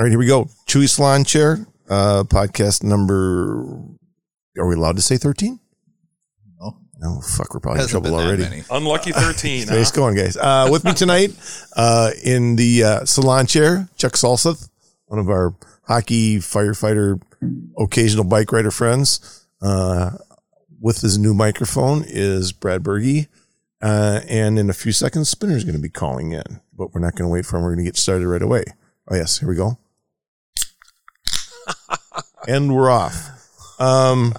All right, here we go. Chewy Salon Chair, uh, podcast number. Are we allowed to say 13? No. No, fuck, we're probably in Hasn't trouble already. many. Unlucky 13. huh? Nice going, guys. Uh, with me tonight uh, in the uh, salon chair, Chuck Salseth, one of our hockey firefighter, occasional bike rider friends. Uh, with his new microphone is Brad Berge. Uh, and in a few seconds, Spinner's going to be calling in, but we're not going to wait for him. We're going to get started right away. Oh, yes. Here we go. And we're off. Um,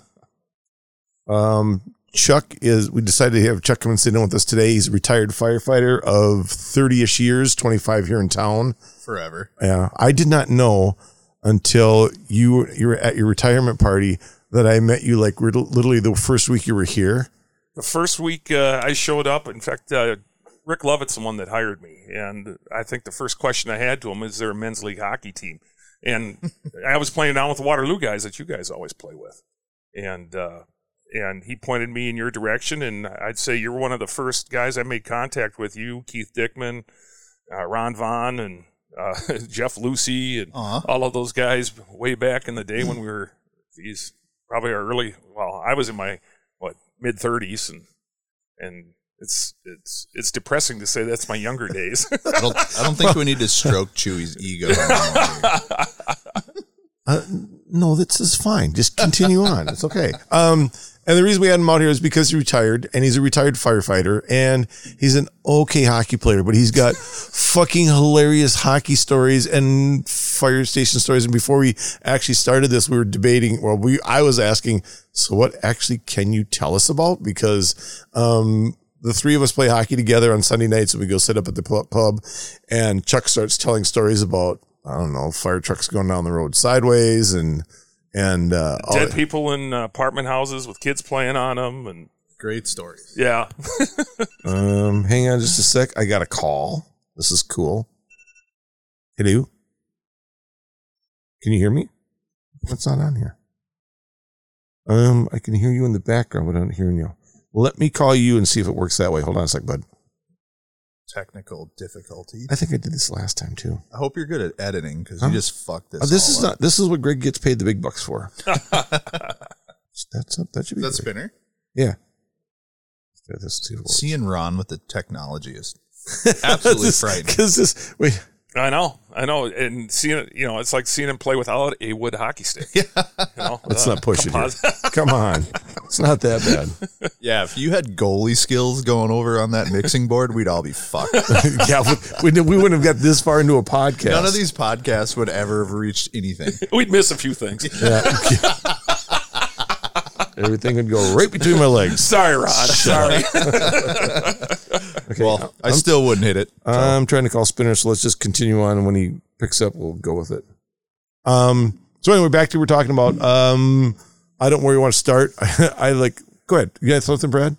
um, Chuck is, we decided to have Chuck come and sit in with us today. He's a retired firefighter of 30 ish years, 25 here in town. Forever. Yeah. I did not know until you, you were at your retirement party that I met you like literally the first week you were here. The first week uh, I showed up, in fact, uh, Rick Lovett's the one that hired me. And I think the first question I had to him is there a men's league hockey team? And I was playing down with the Waterloo guys that you guys always play with. And, uh, and he pointed me in your direction. And I'd say you're one of the first guys I made contact with. You, Keith Dickman, uh, Ron Vaughn, and uh, Jeff Lucy, and Aw. all of those guys way back in the day when we were, these probably our early, well, I was in my, what, mid 30s. And, and it's, it's, it's depressing to say that's my younger days. I don't, I don't think we need to stroke Chewy's ego. Uh, no, this is fine. Just continue on. It's okay. Um, and the reason we had him out here is because he retired and he's a retired firefighter and he's an okay hockey player, but he's got fucking hilarious hockey stories and fire station stories. And before we actually started this, we were debating, well, we, I was asking, so what actually can you tell us about? Because, um, the three of us play hockey together on Sunday nights and we go sit up at the pub and Chuck starts telling stories about, I don't know, fire trucks going down the road sideways and, and, uh, Dead that- people in uh, apartment houses with kids playing on them. And Great stories. yeah. Um, hang on just a sec. I got a call. This is cool. Hello. Can you hear me? What's not on here? Um, I can hear you in the background, but I'm not hearing you. Let me call you and see if it works that way. Hold on a sec, bud. Technical difficulty. I think I did this last time too. I hope you're good at editing because you just fucked this. Uh, this all is up. not. This is what Greg gets paid the big bucks for. That's up. That should be. That's great. spinner. Yeah. Yeah, This is too Seeing Ron with the technology is absolutely frightening. Because this. Wait. I know, I know, and seeing it, you know, it's like seeing him play without a wood hockey stick. Yeah, you know, Let's uh, not push it here. Come on. It's not that bad. Yeah, if you had goalie skills going over on that mixing board, we'd all be fucked. yeah, we, we, we wouldn't have got this far into a podcast. None of these podcasts would ever have reached anything. We'd miss a few things. Yeah. Everything would go right between my legs. Sorry, Ron. Sorry. Okay. Well, I still wouldn't hit it. I'm trying to call Spinner, so let's just continue on. And when he picks up, we'll go with it. Um. So anyway, back to what we're talking about. Um. I don't know where you want to start. I like. Go ahead. You got something, Brad?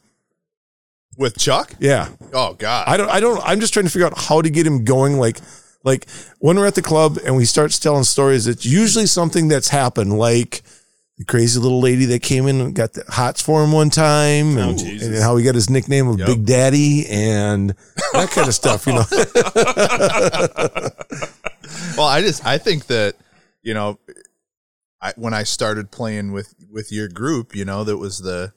With Chuck? Yeah. Oh God. I don't. I don't. I'm just trying to figure out how to get him going. Like, like when we're at the club and we start telling stories, it's usually something that's happened. Like the crazy little lady that came in and got the hots for him one time, oh, and, Jesus. and how he got his nickname of Yep. Big Daddy and that kind of stuff. You know. well, I just I think that you know, I when I started playing with with your group, you know, that was the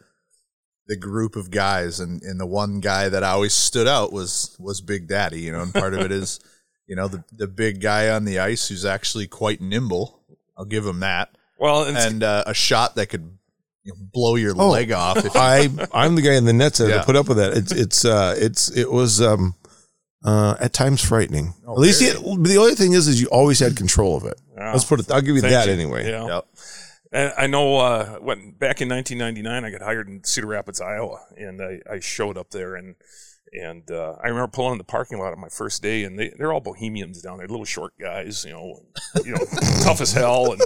the group of guys, and and the one guy that always stood out was was Big Daddy. You know, and part of it is you know the the big guy on the ice who's actually quite nimble. I'll give him that, Well, and, and uh, a shot that could you know, blow your Oh, leg off. If I I'm the guy in the nets that Yeah. put up with that. It's it's uh it's it was um uh at times frightening. Oh, At least very. the, the only thing is is you always had control of it. Yeah. Let's put it. I'll give you Thank that you. anyway. Yeah. Yep. And I know uh, when back in 1999, I got hired in Cedar Rapids, Iowa, and I, I showed up there, and and uh, I remember pulling in the parking lot on my first day, and they they're all bohemians down there, little short guys, you know, you know, tough as hell, and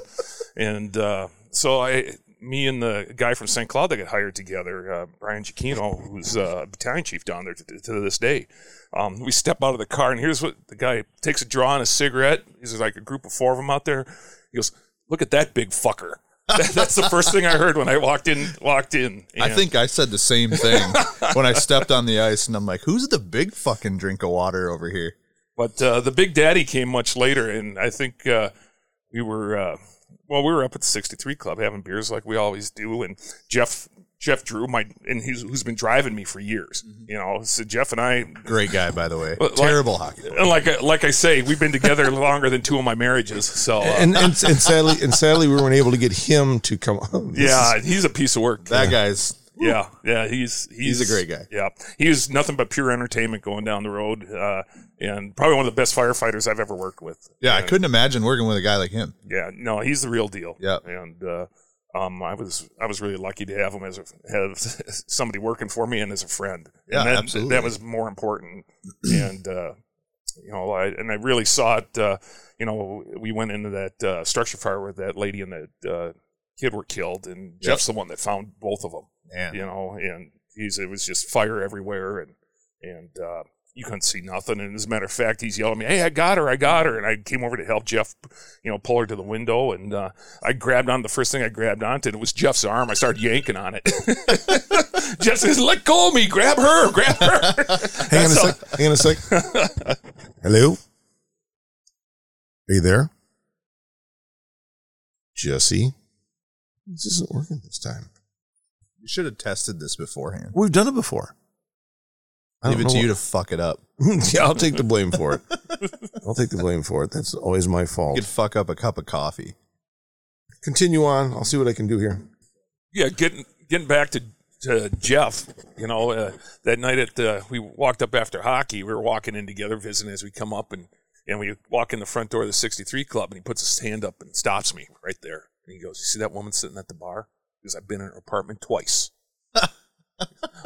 and uh, so I. Me and the guy from St. Cloud that got hired together, uh, Brian Giacchino, who's uh, battalion chief down there to, to this day. Um, we step out of the car, and here's what the guy takes a draw on a cigarette. He's like a group of four of them out there. He goes, "Look at that big fucker." That- that's the first thing I heard when I walked in. Walked in. I think I said the same thing when I stepped on the ice, and I'm like, "Who's the big fucking drink of water over here?" But uh, the Big Daddy came much later, and I think uh, we were uh, well, we were up at the 63 Club having beers like we always do, and Jeff Jeff Drew, my and he's who's been driving me for years. You know, so Jeff and I, Great guy, by the way. Like- Terrible hockey. player. and like I- like I say, we've been together longer than two of my marriages. So uh, And, and and sadly and sadly we weren't able to get him to come. on. Yeah, he's a piece of work. That guy's Yeah, yeah, he's he's, He's a great guy. Yeah, he was nothing but pure entertainment going down the road, uh, and probably one of the best firefighters I've ever worked with. yeah. I And, couldn't imagine working with a guy like him. Yeah, no, he's the real deal. Yeah. and uh, um, I was I was really lucky to have him as a have somebody working for me and as a friend. Yeah, and that, absolutely. That was more important, and uh, you know, I and I really saw it. Uh, you know, we went into that uh, structure fire with that lady and that uh, kid were killed, and Yep. Jeff's the one that found both of them. Man, You know, and he's it was just fire everywhere, and and uh, you couldn't see nothing. And as a matter of fact, he's yelling at me, "Hey, I got her! I got her!" And I came over to help Jeff, you know, pull her to the window, and uh, I grabbed on the first thing I grabbed onto, and it was Jeff's arm. I started yanking on it. Jeff says, "Let go of me! Grab her! Grab her!" Hang on a sec. Hang on a sec. Hello? Are you there? Jesse? This isn't working this time. you should have tested this beforehand. We've done it before. I Leave don't it to know you to fuck it up. yeah, I'll take the blame for it. I'll take the blame for it. That's always my fault. You fault. could fuck up a cup of coffee. Continue on. I'll see what I can do here. yeah, getting getting back to, to Jeff, you know, uh, that night at the, we walked up after hockey. We were walking in together, visiting as we come up, and and we walk in the front door of the 63 Club, and he puts his hand up and stops me right there, and he goes, "You see that woman sitting at the bar? Because I've been in her apartment twice.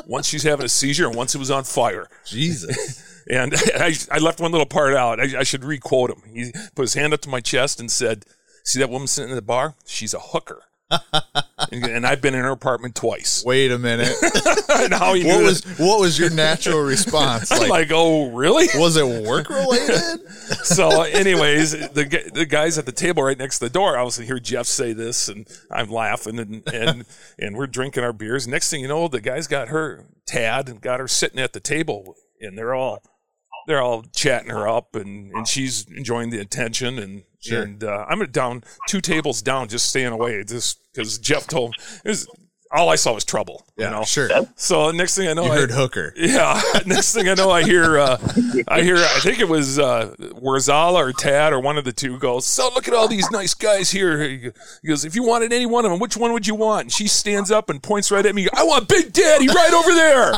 once she's having a seizure, and once it was on fire." Jesus. And I, I left one little part out. I, I should requote him. He put his hand up to my chest and said, "See that woman sitting in the bar? She's a hooker." and, I've been in her apartment twice. Wait a minute. how he What was that- what was your natural response? I'm Like, like, oh, really? was it work related? so, anyways, the the guys at the table right next to the door, obviously hear Jeff say this, and I'm laughing, and and and we're drinking our beers. Next thing you know, the guys got her Tad and got her sitting at the table, and they're all they're all chatting her up, and and she's enjoying the attention, and Sure. and uh, I'm down two tables down, just staying away, just because Jeff told it was all I saw was trouble. Yeah, you know? sure. So next thing I know, You I, heard hooker. yeah. Next thing I know, I hear, uh, I hear, I think it was uh, Warzala or Tad or one of the two goes. So look at all these nice guys here. He goes, if you wanted any one of them, which one would you want? And she stands up and points right at me. I want Big Daddy right over there.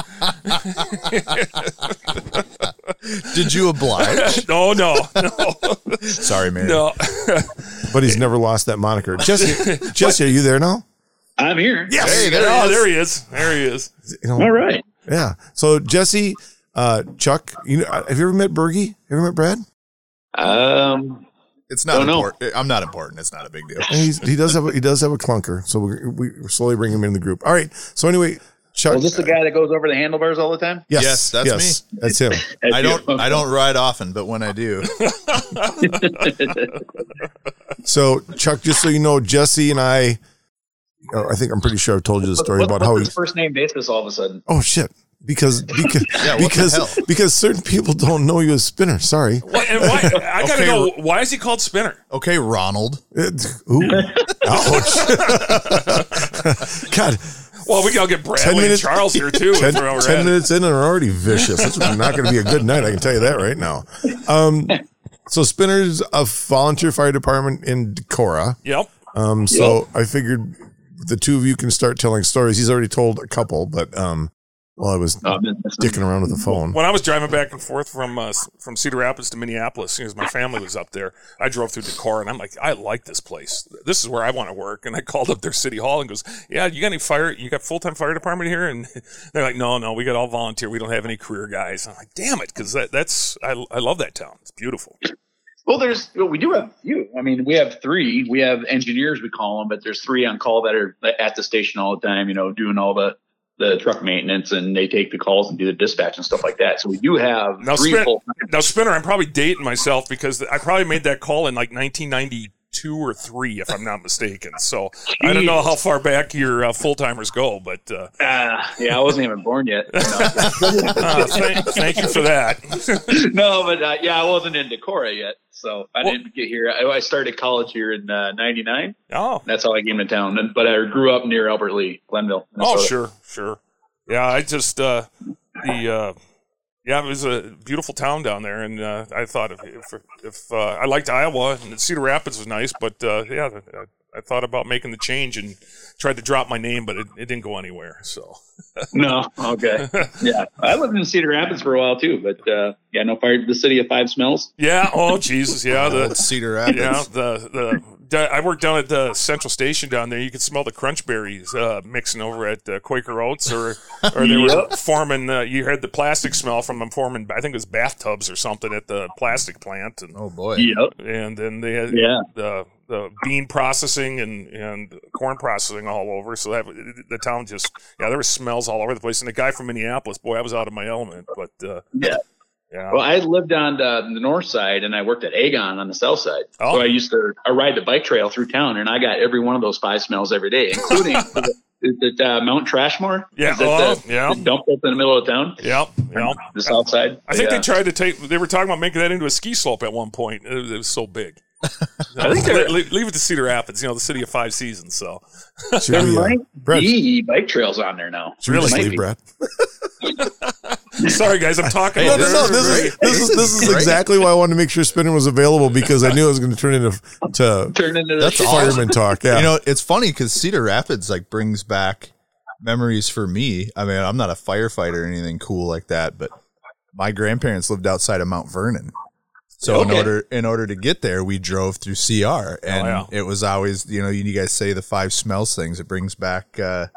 Did you oblige? no, no, no, Sorry, man. no. But he's never lost that moniker. Jesse, Jesse, are you there now? I'm here. Yes. Hey, there he oh, is. there he is. There he is. You know, All right. yeah. So Jesse, uh, Chuck, you know, have you ever met Bergie? Ever met Brad? Um, It's not Don't know. important. I'm not important. It's not a big deal. He's, he does have a, he does have a clunker, so we we slowly bring him in the group. All right. So anyway, Chuck. Is this the guy that goes over the handlebars all the time? Yes, Yes, that's yes, That's him. I don't. I don't ride often, but when I do, So Chuck, just so you know, Jesse and I, I think I'm pretty sure I've told you the story What- about what's how he. first name basis all of a sudden? Oh shit! Because because Yeah, because because certain people don't know you as Spinner. Sorry. Why, and why, I gotta Okay, know why is he called Spinner? okay, Ronald. It, ooh, ouch! God, Well, we gotta get Bradley minutes- and Charles here too. ten, if we're over 10 at it. minutes in and we're already vicious. It's not going to be a good night. I can tell you that right now. Um, so Spinner's a volunteer fire department in Decorah. Yep. Um, so I figured the two of you can start telling stories. He's already told a couple, but um, well, I was Oh, dicking around with the phone. when I was driving back and forth from uh, from Cedar Rapids to Minneapolis, because my family was up there, I drove through Decorah, and I'm like, I like this place. This is where I want to work. And I called up their city hall and goes, Yeah, you got any fire? You got full time fire department here? And they're like, No, no, we got all volunteer. We don't have any career guys. I'm like, Damn it, because that, that's I, I love that town. It's beautiful. Well, there's well, we do have a few. I mean, we have three. We have engineers, we call them, but there's three on call that are at the station all the time. You know, doing all the the truck maintenance, and they take the calls and do the dispatch and stuff like that. So we do have Now, three Spin- full. now Spinner, I'm probably dating myself because I probably made that call in like 1992 two or three, if I'm not mistaken. So I don't know how far back your uh, full timers go, but uh, Uh, yeah, I wasn't even born yet. No, uh, thank, thank you for that. no but uh, yeah, I wasn't in Decorah yet, so I Well- didn't get here. I, I started college here in '99. Oh, That's how I came to town. And, but I grew up near Albert Lea, Glenville. oh, sure, sure. Yeah, I just uh, the uh, yeah, it was a beautiful town down there, and uh, I thought if if, if uh, I liked Iowa and Cedar Rapids was nice, but uh, yeah, I, I thought about making the change and tried to drop my name, but it, it didn't go anywhere. So No, okay, yeah. I lived in Cedar Rapids for a while too, but uh, yeah, no fire. The city of five smells. yeah, oh Jesus, yeah, the Cedar Rapids. Yeah, the the I worked down at the Central Station down there. You could smell the crunch berries uh, mixing over at uh, Quaker Oats, or or they were forming. Uh, you had the plastic smell from them forming. I think it was bathtubs or something at the plastic plant, and Oh boy. Yep. and then they had Yeah. the the bean processing and and corn processing all over. So that the town just yeah, there was smells all over the place. And the guy from Minneapolis, boy, I was out of my element. But uh, Yeah. yeah, Well, I lived on the, the north side, and I worked at Aegon on the south side. Oh. So I used to I ride the bike trail through town, and I got every one of those five smells every day, including the, the, uh, Mount Trashmore. Yeah, oh, the, yeah. the dump up in the middle of town, yep, yep. the south side. I think yeah. they tried to take. They were talking about making that into a ski slope at one point. It was, it was so big. I think they're- leave, leave it to Cedar Rapids, you know, the city of five seasons. So Should There we, uh, might Brett, be bike trails on there now. should we just Might leave be. Sorry, guys, I'm talking. Hey, No, over no, no. This is This is this is this is great. exactly why I wanted to make sure spinning was available because I knew it was going to turn into to Turn into the That's fireman talk. Yeah, You know, it's funny because Cedar Rapids like brings back memories for me. I mean, I'm not a firefighter or anything cool like that, but my grandparents lived outside of Mount Vernon. So in order in order to get there, we drove through CR, and yeah. it was always you know you guys say the five smells things. It brings back uh,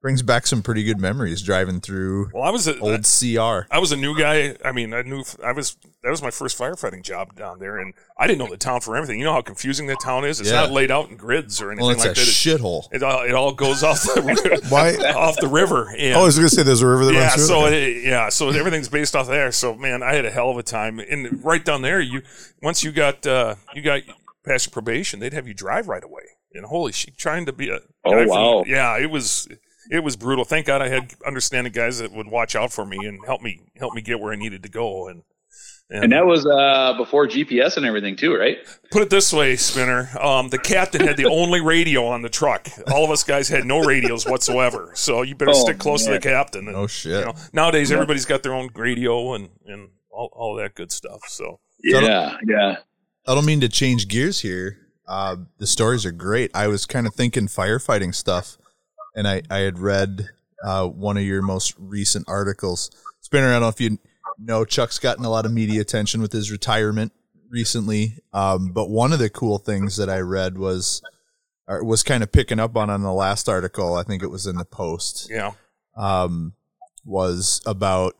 brings back some pretty good memories driving through Well, I was a, old CR. I was a new guy. I mean, I knew I was that was my first firefighting job down there, and I didn't know the town for everything. You know how confusing that town is. It's Yeah. not laid out in grids or anything Well, it's like a that. It- shithole. it, all, it all goes off the Why? off the river. And, Oh, I was going to say there's a river that yeah, runs through. so it. it, yeah, so everything's based off there. So man, I had a hell of a time. And right down there, you once you got uh, you got past your probation, they'd have you drive right away. And holy shit, trying to be a Oh, guy from- wow. yeah, it was it was brutal. Thank God I had understanding guys that would watch out for me and help me help me get where I needed to go. And And that was uh, before GPS and everything too, right? Put it this way, Spinner. Um, the captain had the only radio on the truck. All of us guys had no radios whatsoever. So you better Oh, stick close to the captain. And, Oh shit! You know, nowadays everybody's got their own radio and and all, all that good stuff. So Yeah, yeah. I don't mean to change gears here. Uh, the stories are great. I was kind of thinking firefighting stuff, and I, I had read uh, one of your most recent articles. Spinner, I don't know if you know, Chuck's gotten a lot of media attention with his retirement recently. Um, but one of the cool things that I read was was kind of picking up on on the last article. I think it was in the Post yeah, um, was about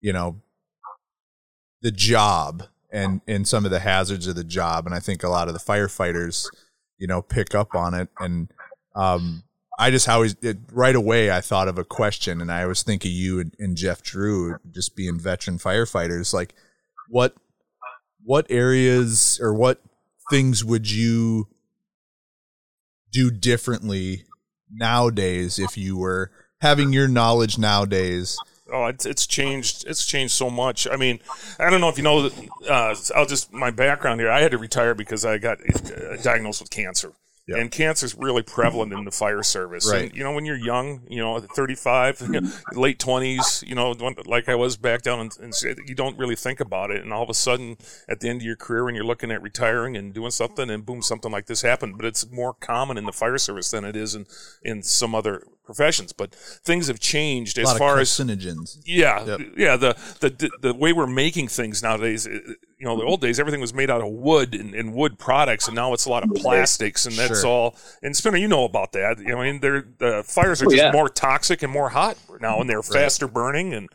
you know the job and and some of the hazards of the job and i think a lot of the firefighters you know pick up on it and um i just always it, right away i thought of a question and i always think of you and, and jeff drew just being veteran firefighters like what what areas or what things would you do differently nowadays if you were having your knowledge nowadays Oh, it's it's changed. It's changed so much. I mean, I don't know if you know. Uh, I'll just my background here. I had to retire because I got uh, diagnosed with cancer, Yeah. and cancer is really prevalent in the fire service. Right. And, you know, when you're young, you know, 35, late 20s, you know, like I was back down, in, in, you don't really think about it, and all of a sudden, at the end of your career, when you're looking at retiring and doing something, and boom, something like this happened. But it's more common in the fire service than it is in in some other professions. But things have changed a as lot far of as carcinogens yeah, Yep. yeah. The, the the way we're making things nowadays, you know, the old days everything was made out of wood and, and wood products, and now it's a lot of plastics, and that's Sure. all. And Spinner, you know about that. You know, I mean, they're the fires are Oh, just yeah. more toxic and more hot now, and they're faster burning, and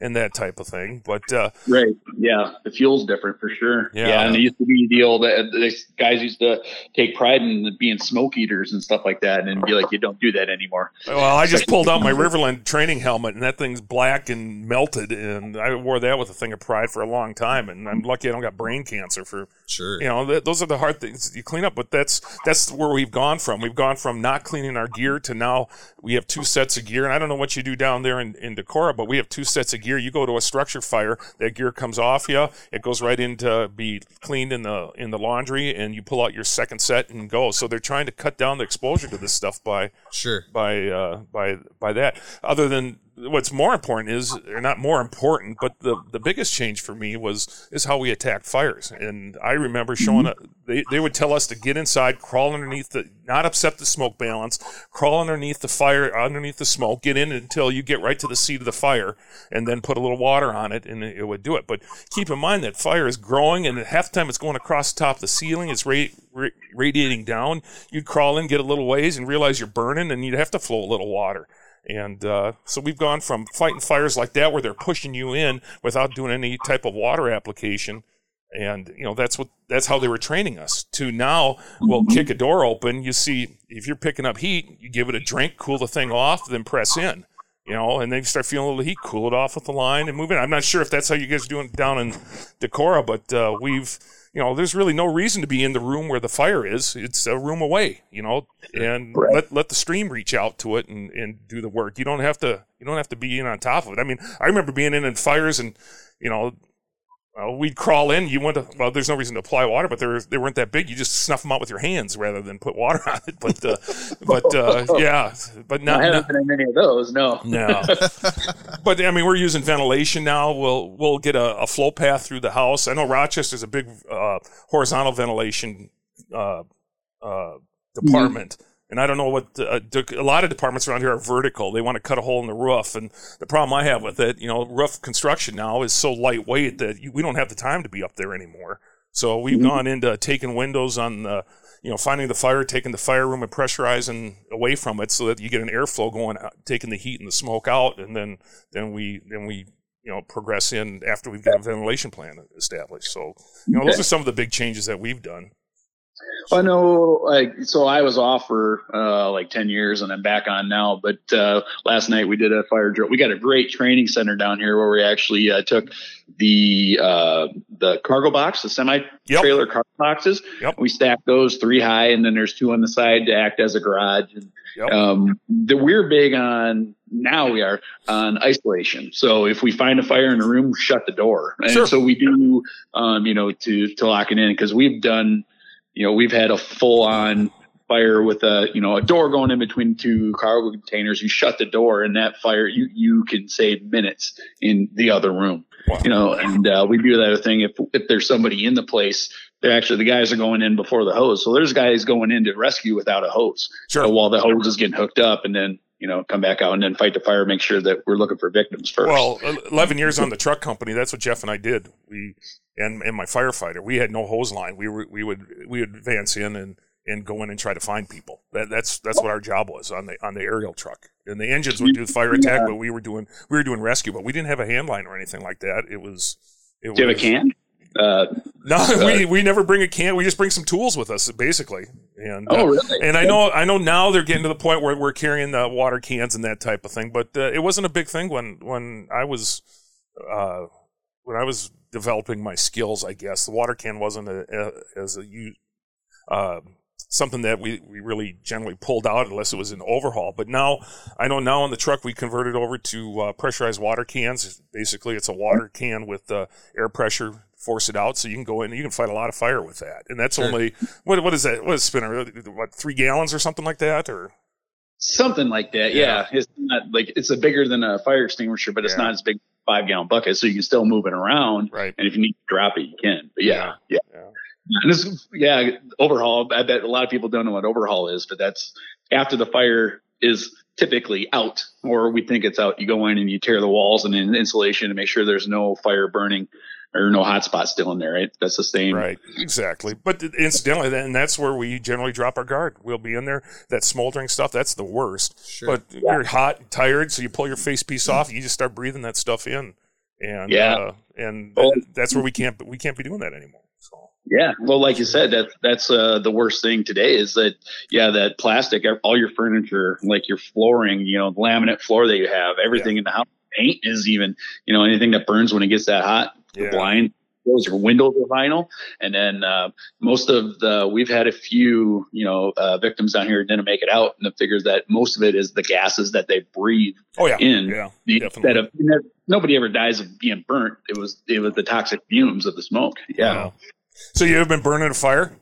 and that type of thing. But uh, right, yeah, the fuel's different for sure. Yeah. Yeah, and it used to be the old uh, these guys used to take pride in being smoke eaters and stuff like that, and be like, you don't do that anymore. well, I just pulled out my Riverland training helmet, and that thing's black and melted, and I wore that with a thing of pride for a long time. And I'm lucky I don't got brain cancer for Sure. you know th- those are the hard things you clean up but that's that's where we've gone from we've gone from not cleaning our gear to now we have two sets of gear and i don't know what you do down there in, in Decorah, but we have two sets of gear you go to a structure fire that gear comes off you it goes right into be cleaned in the in the laundry and you pull out your second set and go so they're trying to cut down the exposure to this stuff by Sure. by uh, by by that. Other than what's more important is, or not more important, but the the biggest change for me was is how we attacked fires. And I remember mm-hmm. showing up. They they would tell us to get inside, crawl underneath the, not upset the smoke balance, crawl underneath the fire, underneath the smoke, get in until you get right to the seat of the fire, and then put a little water on it, and it would do it. But keep in mind that fire is growing, and half the time it's going across the top of the ceiling. It's ra- ra- radiating down. You'd crawl in, get a little ways, and realize you're burning, and you'd have to flow a little water. And uh, so we've gone from fighting fires like that, where they're pushing you in without doing any type of water application, and you know that's what that's how they were training us. To now, we'll kick a door open. You see, if you're picking up heat, you give it a drink, cool the thing off, then press in. You know, and then you start feeling a little heat, cool it off with the line, and move in. I'm not sure if that's how you guys are doing down in Decorah, but uh, we've you know, there's really no reason to be in the room where the fire is. It's a room away, you know, and let let the stream reach out to it and, and do the work. You don't have to you don't have to be in on top of it. I mean, I remember being in in fires and you know. Uh, we'd crawl in. You went to well. There's no reason to apply water, but they they weren't that big. You just snuff them out with your hands rather than put water on it. But uh, but uh, yeah, but now I haven't been in any of those. No. no. but I mean, we're using ventilation now. We'll we'll get a, a flow path through the house. I know Rochester's a big uh, horizontal ventilation uh, uh, department, and I don't know what uh, a lot of departments around here are vertical. They want to cut a hole in the roof, and the problem I have with it, you know, roof construction now is so lightweight that you, we don't have the time to be up there anymore. So we've gone into taking windows on the, you know, finding the fire, taking the fire room and pressurizing away from it so that you get an airflow going, out, taking the heat and the smoke out, and then then we then we you know progress in after we've got a ventilation plan established. So you know, those are some of the big changes that we've done. I know, like, so I was off for uh, like 10 years and I'm back on now. But uh, last night we did a fire drill. We got a great training center down here where we actually uh, took the uh, the cargo box, the semi trailer cargo boxes. Yep. We stacked those three high, and then there's two on the side to act as a garage. And Yep. um, the, we're big on now we are on isolation. So if we find a fire in a room, shut the door. And Sure. so we do, um, you know, to to lock it in because we've done you know, we've had a full on fire with a, you know, a door going in between two cargo containers. You shut the door and that fire, you, you can save minutes in the other room, Wow. you know, and, uh, we do that thing. If, if there's somebody in the place, they're actually, the guys are going in before the hose. So there's guys going in to rescue without a hose Sure. So while the hose is getting hooked up and then, you know, come back out and then fight the fire, make sure that we're looking for victims first. Well, eleven years on the truck company. That's what Jeff and I did. We and and my firefighter. We had no hose line. We were we would we would advance in and and go in and try to find people. That, that's that's what our job was on the on the aerial truck. And the engines would do fire attack, but we were doing we were doing rescue. But we didn't have a hand line or anything like that. It was. It do you have a can? Uh, No, we, we never bring a can. We just bring some tools with us, basically. And uh, oh, really? and I know I know now they're getting to the point where we're carrying the water cans and that type of thing. But uh, it wasn't a big thing when when I was uh, when I was developing my skills. I guess the water can wasn't a, a, as a u- uh, something that we, we really generally pulled out unless it was an overhaul. But now I know now on the truck we converted over to uh, pressurized water cans. Basically, it's a water can with uh, air pressure. Force it out, so you can go in. You can fight a lot of fire with that, and that's Sure. only what what is that? What is spinner? What three gallons or something like that? Or Something like that. Yeah. Yeah. It's not like it's a bigger than a fire extinguisher, but it's Yeah. not as big five gallon bucket, so you can still move it around. right? And if you need to drop it, you can. But yeah, yeah. Yeah. And this, yeah, overhaul. I bet a lot of people don't know what overhaul is, but that's after the fire is typically out, or we think it's out. You go in and you tear the walls and in insulation to make sure there's no fire burning or no hot spot still in there. Right? That's the same. Right, exactly. But incidentally, then that's where we generally drop our guard. We'll be in there. That smoldering stuff, that's the worst. Sure. But you're hot, and tired, so you pull your face piece off. You just start breathing that stuff in. and Yeah. uh, and that- that's where we can't we can't be doing that anymore. So Yeah, well, like you said, that's that's uh, the worst thing today is that yeah, that plastic, all your furniture, like your flooring, you know, laminate floor that you have, everything in the house, paint is even, you know, anything that burns when it gets that hot, Yeah. the blind. Those are windows are vinyl, and then uh, most of the we've had a few you know uh, victims down here didn't make it out, and the figures that most of it is the gases that they breathe oh yeah, in yeah, that have, nobody ever dies of being burnt. It was it was the toxic fumes of the smoke. Yeah, Wow. So you have been burning a fire?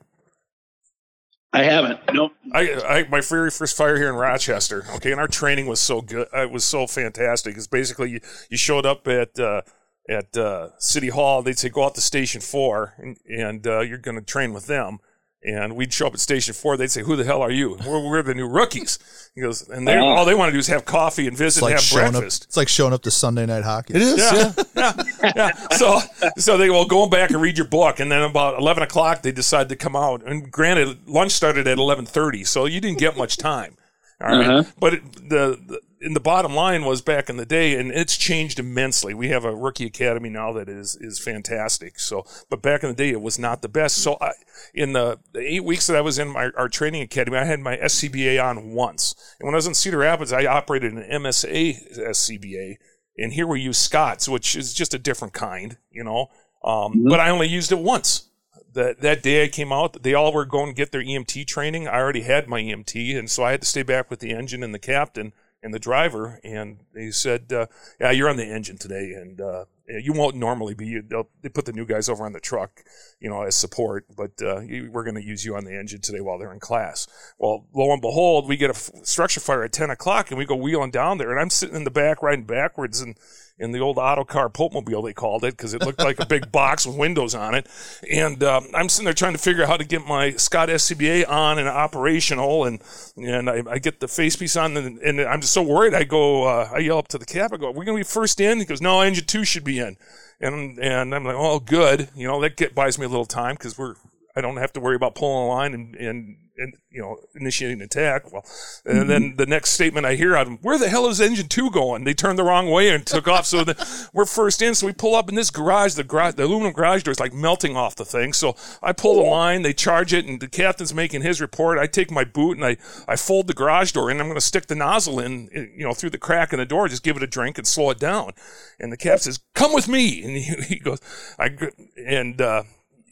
I haven't. Nope. I, I my very first fire here in Rochester. Okay, and our training was so good. uh, It was so fantastic. It's basically you, you showed up at uh, at uh, City Hall. They'd say go out to Station Four, and, and uh, you're going to train with them. And we'd show up at Station Four. They'd say, "Who the hell are you?" We're, we're the new rookies. He goes, and they Oh. all they want to do is have coffee and visit like and have breakfast. up. It's like showing up to Sunday night hockey. It is. Yeah, Yeah. yeah, yeah. So, so they will go back and read your book, and then about eleven o'clock they decide to come out. And granted, lunch started at eleven thirty, so you didn't get much time. All right? Uh-huh. but it, the, the in the bottom line was back in the day, and it's changed immensely. We have a rookie academy now that is is fantastic. So, but back in the day, it was not the best. So, I, in the, the eight weeks that I was in my our training academy, I had my SCBA on once, and when I was in Cedar Rapids, I operated an MSA SCBA and here we use Scott's, which is just a different kind, you know. Um, But I only used it once. That that day I came out, they all were going to get their EMT training. I already had my EMT, and so I had to stay back with the engine and the captain and the driver. And they said, uh, "Yeah, you're on the engine today, and uh, you won't normally be. They put the new guys over on the truck, you know, as support, but uh, we're going to use you on the engine today while they're in class." Well, lo and behold, we get a f- structure fire at ten o'clock, and we go wheeling down there, and I'm sitting in the back riding backwards and in the old auto car Popemobile, they called it, because it looked like a big box with windows on it. And um, I'm sitting there trying to figure out how to get my Scott SCBA on and operational, and and I, I get the face piece on, and, and I'm just so worried. I go, uh, I yell up to the cap. I go, "We're gonna be first in." He goes, "No, engine two should be in." And and I'm like, "Oh, good." You know, that get, buys me a little time because we're I don't have to worry about pulling a line and, and, and you know, initiating an attack. Well, and then the next statement I hear out of them, where the hell is engine two going? They turned the wrong way and took off. So the, we're first in. So we pull up in this garage, the garage, the aluminum garage door is like melting off the thing. So I pull the line, they charge it and the captain's making his report. I take my boot and I, I fold the garage door in. I'm going to stick the nozzle in, you know, through the crack in the door, just give it a drink and slow it down. And the cap says, come with me. And he, he goes, "I," and, uh,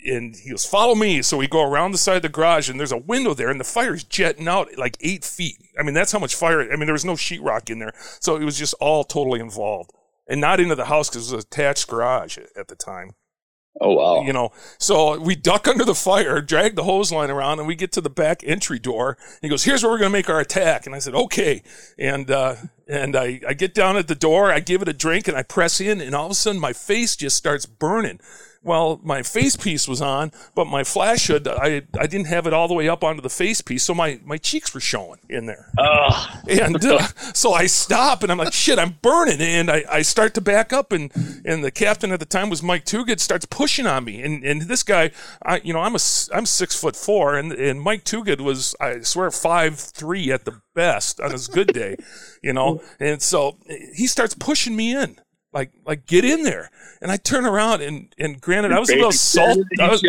and he goes, follow me. So we go around the side of the garage and there's a window there and the fire's jetting out like eight feet. I mean, that's how much fire. I mean, there was no sheetrock in there. So it was just all totally involved and not into the house because it was an attached garage at- at the time Oh wow. you know. So we duck under the fire, drag the hose line around, and we get to the back entry door. He goes, "Here's where we're going to make our attack." And I said, "Okay." And uh, and I I get down at the door, I give it a drink, and I press in, and all of a sudden my face just starts burning. Well, my face piece was on, but my flash hood, I, I didn't have it all the way up onto the face piece, so my, my cheeks were showing in there. Ugh. And uh, so I stop and I'm like, shit, I'm burning. And I, I start to back up and, and the captain at the time was Mike Tugad starts pushing on me. And, and this guy, I, you know, I'm a, I'm six foot four and, and Mike Tugad was, I swear, five, three at the best on his good day, you know? And so he starts pushing me in. Like, like, get in there. And I turn around and, and granted, I was a little salt. I was,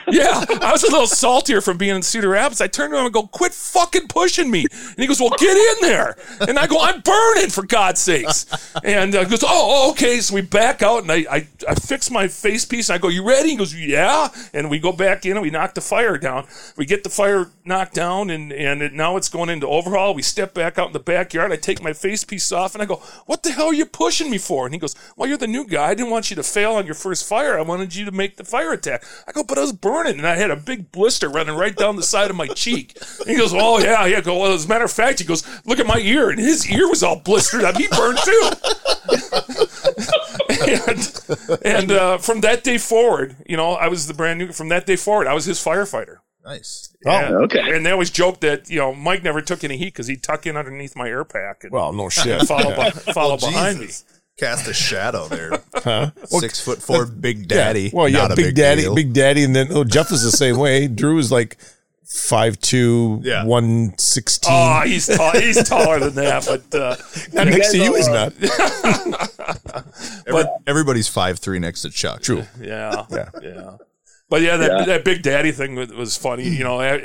yeah, I was a little saltier from being in Cedar Rapids. I turned around and go, "Quit fucking pushing me!" And he goes, "Well, get in there." And I go, "I'm burning for God's sakes!" And uh, he goes, "Oh, oh, okay." So we back out, and I, I I fix my face piece. And I go, "You ready?" He goes, "Yeah." And we go back in, and we knock the fire down. We get the fire knocked down, and and it, now it's going into overhaul. We step back out in the backyard. I take my face piece off, and I go, "What the hell are you pushing me for?" And he goes, "Well, you're the new guy. I didn't want you to fail on your first fire. I wanted you to make the fire attack." I go, "But I was burning, and I had a big blister running right down the side of my cheek." And he goes, "Oh yeah, yeah." I go, "Well, as a matter of fact," he goes, "Look at my ear," and his ear was all blistered up. He burned too. and and uh, from that day forward, you know, I was the brand new. From that day forward, I was his firefighter. Nice. Yeah. okay. And they always joke that you know Mike never took any heat because he'd tuck in underneath my air pack and Well, no shit. follow be- follow Well, behind Jesus. Cast a shadow there. Huh? Six foot four, big daddy. Well, yeah, Not a big, daddy, deal. big daddy, and then oh, Jeff is the same way. Drew is like five two, Yeah. one sixteen. Oh, he's tall, he's taller than that, but uh, not next to you, all, he's uh, not. Every- everybody's five three next to Chuck. True. yeah, Yeah. yeah. But yeah, that, Yeah. that big daddy thing was, was funny. You know, uh,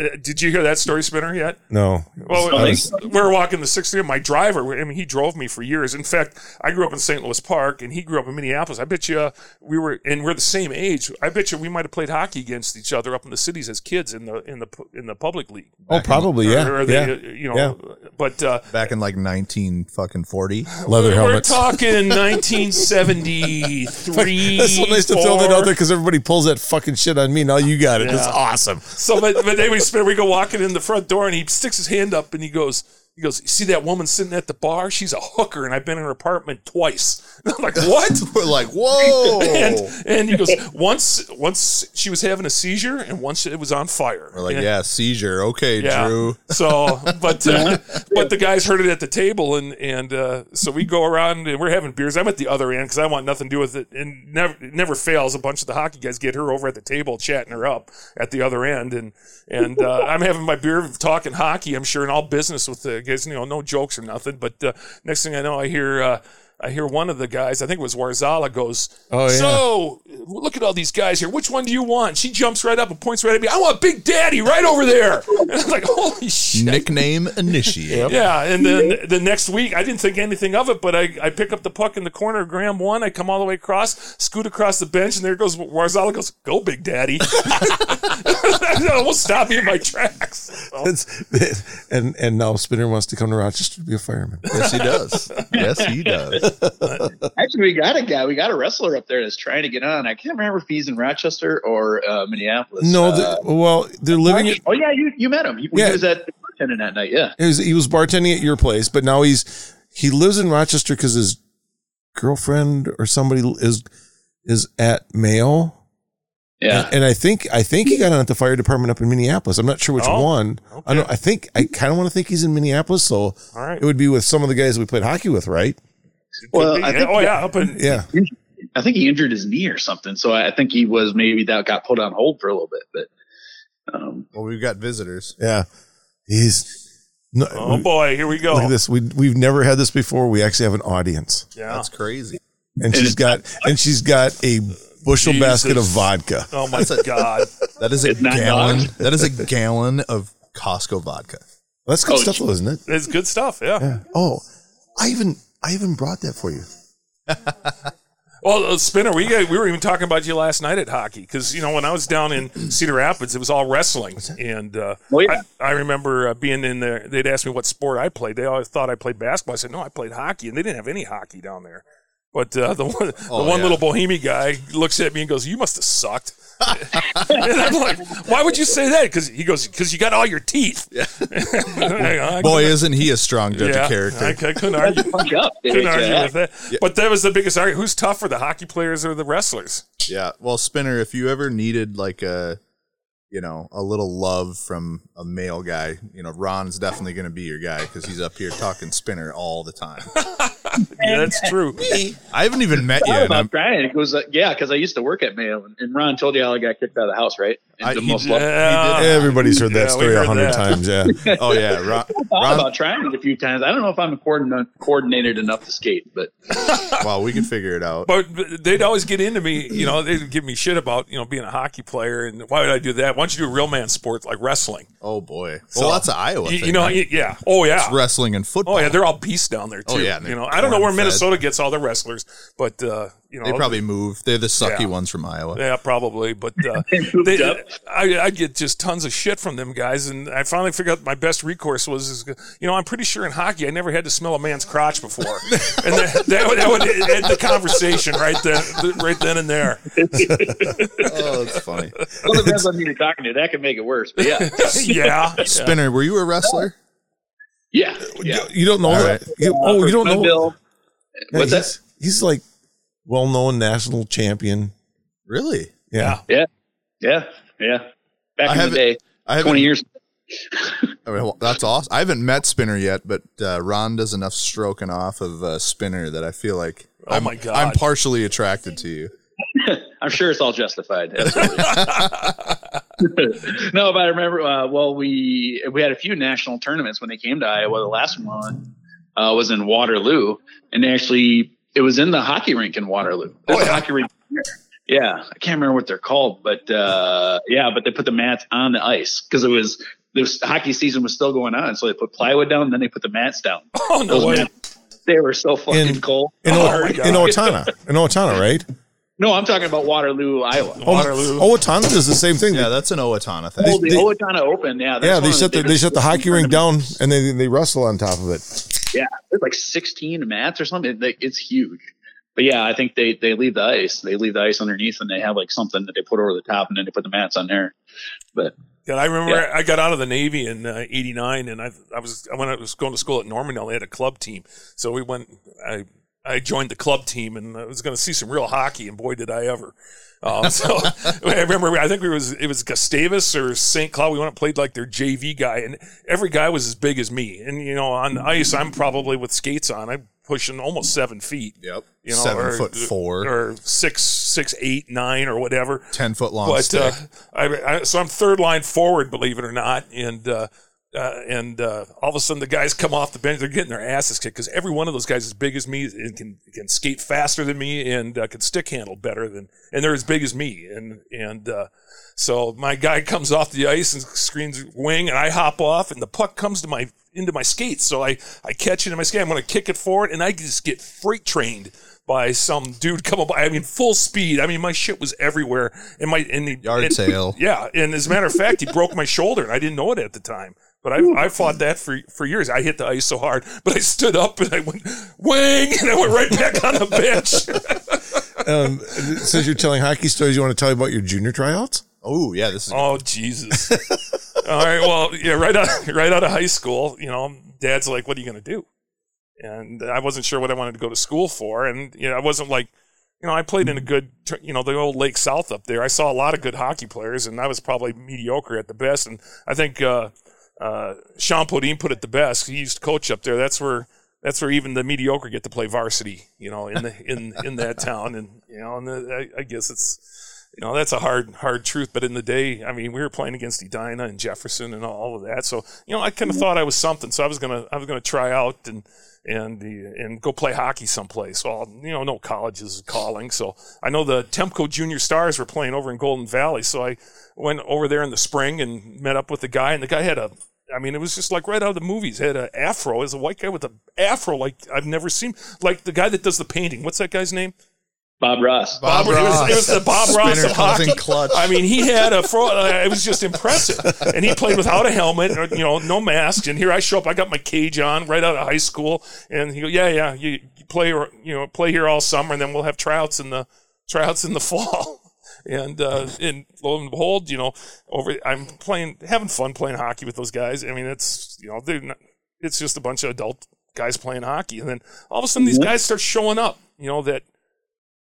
uh, did you hear that story, Spinner? Yet? No. Well, I we was- were walking the 60th. My driver, I mean, he drove me for years. In fact, I grew up in St. Louis Park, and he grew up in Minneapolis. I bet you we were, and we're the same age. I bet you we might have played hockey against each other up in the cities as kids in the in the in the public league. oh, probably yeah. Or, or they, yeah. uh, you know, yeah. but uh, Back in like nineteen fucking forty. Leather we're helmets. talking 1973. That's so nice to throw that out there because everybody pulls that fucking shit on me. Now you got it. Yeah. awesome. So, but, but then we spin, we go walking in the front door, and he sticks his hand up, and he goes, he goes, you see that woman sitting at the bar? She's a hooker, and I've been in her apartment twice. And I'm like, what? We're like, whoa. and and he goes, once once she was having a seizure, and once it was on fire. We're like, And- yeah, seizure. Okay, yeah. Drew. So, but uh, but the guys heard it at the table, and and uh, so we go around and we're having beers. I'm at the other end because I want nothing to do with it, and never it never fails. A bunch of the hockey guys get her over at the table, chatting her up at the other end, and and uh, I'm having my beer, talking hockey. I'm sure in all business with the guys, you know, no jokes or nothing. But uh, next thing I know, I hear. I hear one of the guys, I think it was Warzala, goes, Oh, yeah. So, look at all these guys here. Which one do you want? She jumps right up and points right at me. I want Big Daddy right over there. And I'm like, holy shit. Nickname initiate. Yeah, and then the next week, I didn't think anything of it, but I, I pick up the puck in the corner, Graham one, I come all the way across, scoot across the bench, and there goes Warzala goes, go, Big Daddy. that almost stopped me in my tracks. So, It's, and and now Spinner wants to come to Rochester to be a fireman. Yes, he does. Yes, he does. Actually, we got a guy, we got a wrestler up there that's trying to get on. I can't remember if he's in Rochester or uh, Minneapolis. No, Uh, the, well, they're living. At, oh yeah, you you met him. He, he Yeah. was at bartending that night. Yeah. he was, he was bartending at your place, but now he's he lives in Rochester because his girlfriend or somebody is is at Mayo. Yeah. And I think I think he got on at the fire department up in Minneapolis. I'm not sure which Oh, one. I don't. I think I kind of want to think he's in Minneapolis. So all right. it would be with some of the guys we played hockey with, right? Well, Could be. I think- oh, yeah, up in, Yeah. I think he injured his knee or something. So I think he was maybe that got put on hold for a little bit. But um, Well, we've got visitors. Yeah. He's. No, oh, boy, here we go. Look at this. We we've never had this before. We actually have an audience, Yeah. That's crazy. and she's got and she's got a bushel Jesus. basket of vodka. Oh, my God. That is a It's gallon. That is a gallon of Costco vodka. That's good Oh, stuff, though, isn't it? It's good stuff, yeah. Yeah. Oh, I even I even brought that for you. Well, uh, Spinner, we got, we were even talking about you last night at hockey because you know when I was down in Cedar Rapids, it was all wrestling, and uh, Oh, yeah. I, I remember uh, being in there. They'd ask me what sport I played. They always thought I played basketball. I said no, I played hockey, and they didn't have any hockey down there. But uh, the one, Oh, the one yeah. little Bohemian guy looks at me and goes, "You must have sucked." And I'm like, "Why would you say that?" Because he goes, "Because you got all your teeth." Yeah. Boy, isn't he a strong judge yeah, of character? I, I couldn't argue. up. Couldn't argue with that. But that was the biggest argument. Who's tougher, the hockey players or the wrestlers? Yeah. Well, Spinner, if you ever needed like a, you know, a little love from a male guy, you know, Ron's definitely going to be your guy because he's up here talking Spinner all the time. Yeah, that's true. I haven't even met you. about I'm- trying. It was uh, yeah, because I used to work at Mayo, and, and Ron told you how I got kicked out of the house, right? I- the he most did. loved- Yeah. Everybody's heard that Yeah, story a hundred times. Yeah. oh yeah, Ron. I thought Ron about trying it a few times. I don't know if I'm coordinated enough to skate, but well, we can figure it out. But they'd always get into me, you know, they'd give me shit about, you know, being a hockey player and why would I do that? Why don't you do a real man sport like wrestling? Oh boy. Well, So, that's an Iowa You, thing. you know, right? yeah. Oh, yeah. It's wrestling and football. Oh, yeah. They're all beasts down there, too. Oh, yeah, You know, I don't know where corn-fed. Minnesota gets all their wrestlers, but, uh, you know, they probably move. They're the sucky Yeah. ones from Iowa. Yeah, probably. But uh, they. I, I get just tons of shit from them guys, and I finally figured out my best recourse was, is, you know, I'm pretty sure in hockey I never had to smell a man's crotch before, and that, that, would, that would end the conversation right then, right then and there. Oh, that's funny. well, it depends on who you're talking to. That could make it worse. But yeah, yeah, yeah. Spinner, were you a wrestler? Yeah, yeah. You don't know All that? right. You- oh, you don't know? Bill. Yeah, What's that? he's, he's like well-known national champion. Really? Yeah. Yeah, yeah, yeah. Back I in the day, I haven't. twenty years. I mean, well, that's awesome. I haven't met Spinner yet, but uh, Ron does enough stroking off of uh, Spinner that I feel like Oh I'm, my God. I'm partially attracted to you. I'm sure it's all justified. No, but I remember. Uh, well, we we had a few national tournaments when they came to Iowa. The last one uh, was in Waterloo, and actually it was in the hockey rink in Waterloo. There's Oh, yeah. hockey rink. there. Yeah, I can't remember what they're called, but uh, yeah, but they put the mats on the ice because it was this hockey season was still going on, so they put plywood down, and then they put the mats down. Oh no Those way! mats, they were so fucking In- cold. In, Oh, O- in Owatonna. In Owatonna, right? No, I'm talking about Waterloo, Iowa. Waterloo. Oh, Owatonna does the same thing. Yeah, that's an Owatonna Oh, thing. the they- Owatonna Open, yeah. that's yeah, they shut the, they shut the hockey rink down and they they wrestle on top of it. Yeah, it's like 16 mats or something. Like, It's huge. But yeah, I think they they leave the ice. They leave the ice underneath, and they have like something that they put over the top, and then they put the mats on there. But God, I remember Yeah. I got out of the Navy in uh, '89, and I, I was when I was going to school at Normandale, they had a club team. So we went. I I joined the club team, and I was going to see some real hockey, and boy, did I ever! Um, so I remember, I think it was it was Gustavus or St. Cloud. We went and played like their JV guy, and every guy was as big as me. And you know, on ice, I'm probably with skates on. I'm pushing almost seven feet. Yep. You know, Seven or- foot four, or six, six, eight, nine, or whatever ten foot long but stick. uh, I, I, so I'm third line forward, believe it or not, and uh, uh, and uh, all of a sudden the guys come off the bench, they're getting their asses kicked because every one of those guys is as big as me and can can skate faster than me and uh, can stick handle better than, and they're as big as me, and and uh, so my guy comes off the ice and screams wing, and I hop off, and the puck comes to my into my skates, so I I catch it in my skate, I'm going to kick it forward, and I just get freight trained by some dude coming by. I mean, full speed. I mean, my shit was everywhere. And my and the, Yard and- sale. Yeah, and as a matter of fact, he broke my shoulder, and I didn't know it at the time. But I, I fought that for for years. I hit the ice so hard, but I stood up and I went wang, and I went right back on the bench. Um, since you're telling hockey stories, you want to tell me about your junior tryouts? Oh yeah, this is oh Jesus! All right, well, yeah, right out right out of high school, you know, Dad's like, "What are you going to do?" And I wasn't sure what I wanted to go to school for, and you know, I wasn't like, you know, I played in a good, you know, the old Lake South up there. I saw a lot of good hockey players, and I was probably mediocre at the best. And I think uh, uh, Sean Podine put it the best. He used to coach up there. That's where that's where even the mediocre get to play varsity, you know, in the in in that town. And you know, and the, I, I guess it's you know that's a hard hard truth. But in the day, I mean, we were playing against Edina and Jefferson and all of that. So you know, I kind of mm-hmm. thought I was something. So I was gonna I was gonna try out and and the, and go play hockey someplace. Well, you know, no college is calling. So I know the Temco Junior Stars were playing over in Golden Valley. So I went over there in the spring and met up with the guy, and the guy had a. I mean, it was just like right out of the movies. He had an afro. As a white guy with an afro, like I've never seen. Like the guy that does the painting. What's that guy's name? Bob Ross. Bob It was, it was the Bob Ross of hockey. causing clutch. I mean, he had a fro. uh, It was just impressive, and he played without a helmet, or, you know, no mask. And here I show up. I got my cage on right out of high school, and he go, "Yeah, yeah, you, you play, you know, play here all summer, and then we'll have tryouts in the tryouts in the fall." And uh, and lo and behold, you know, over I'm playing, having fun playing hockey with those guys. I mean, it's you know, they're not, it's just a bunch of adult guys playing hockey, and then all of a sudden these guys start showing up. You know that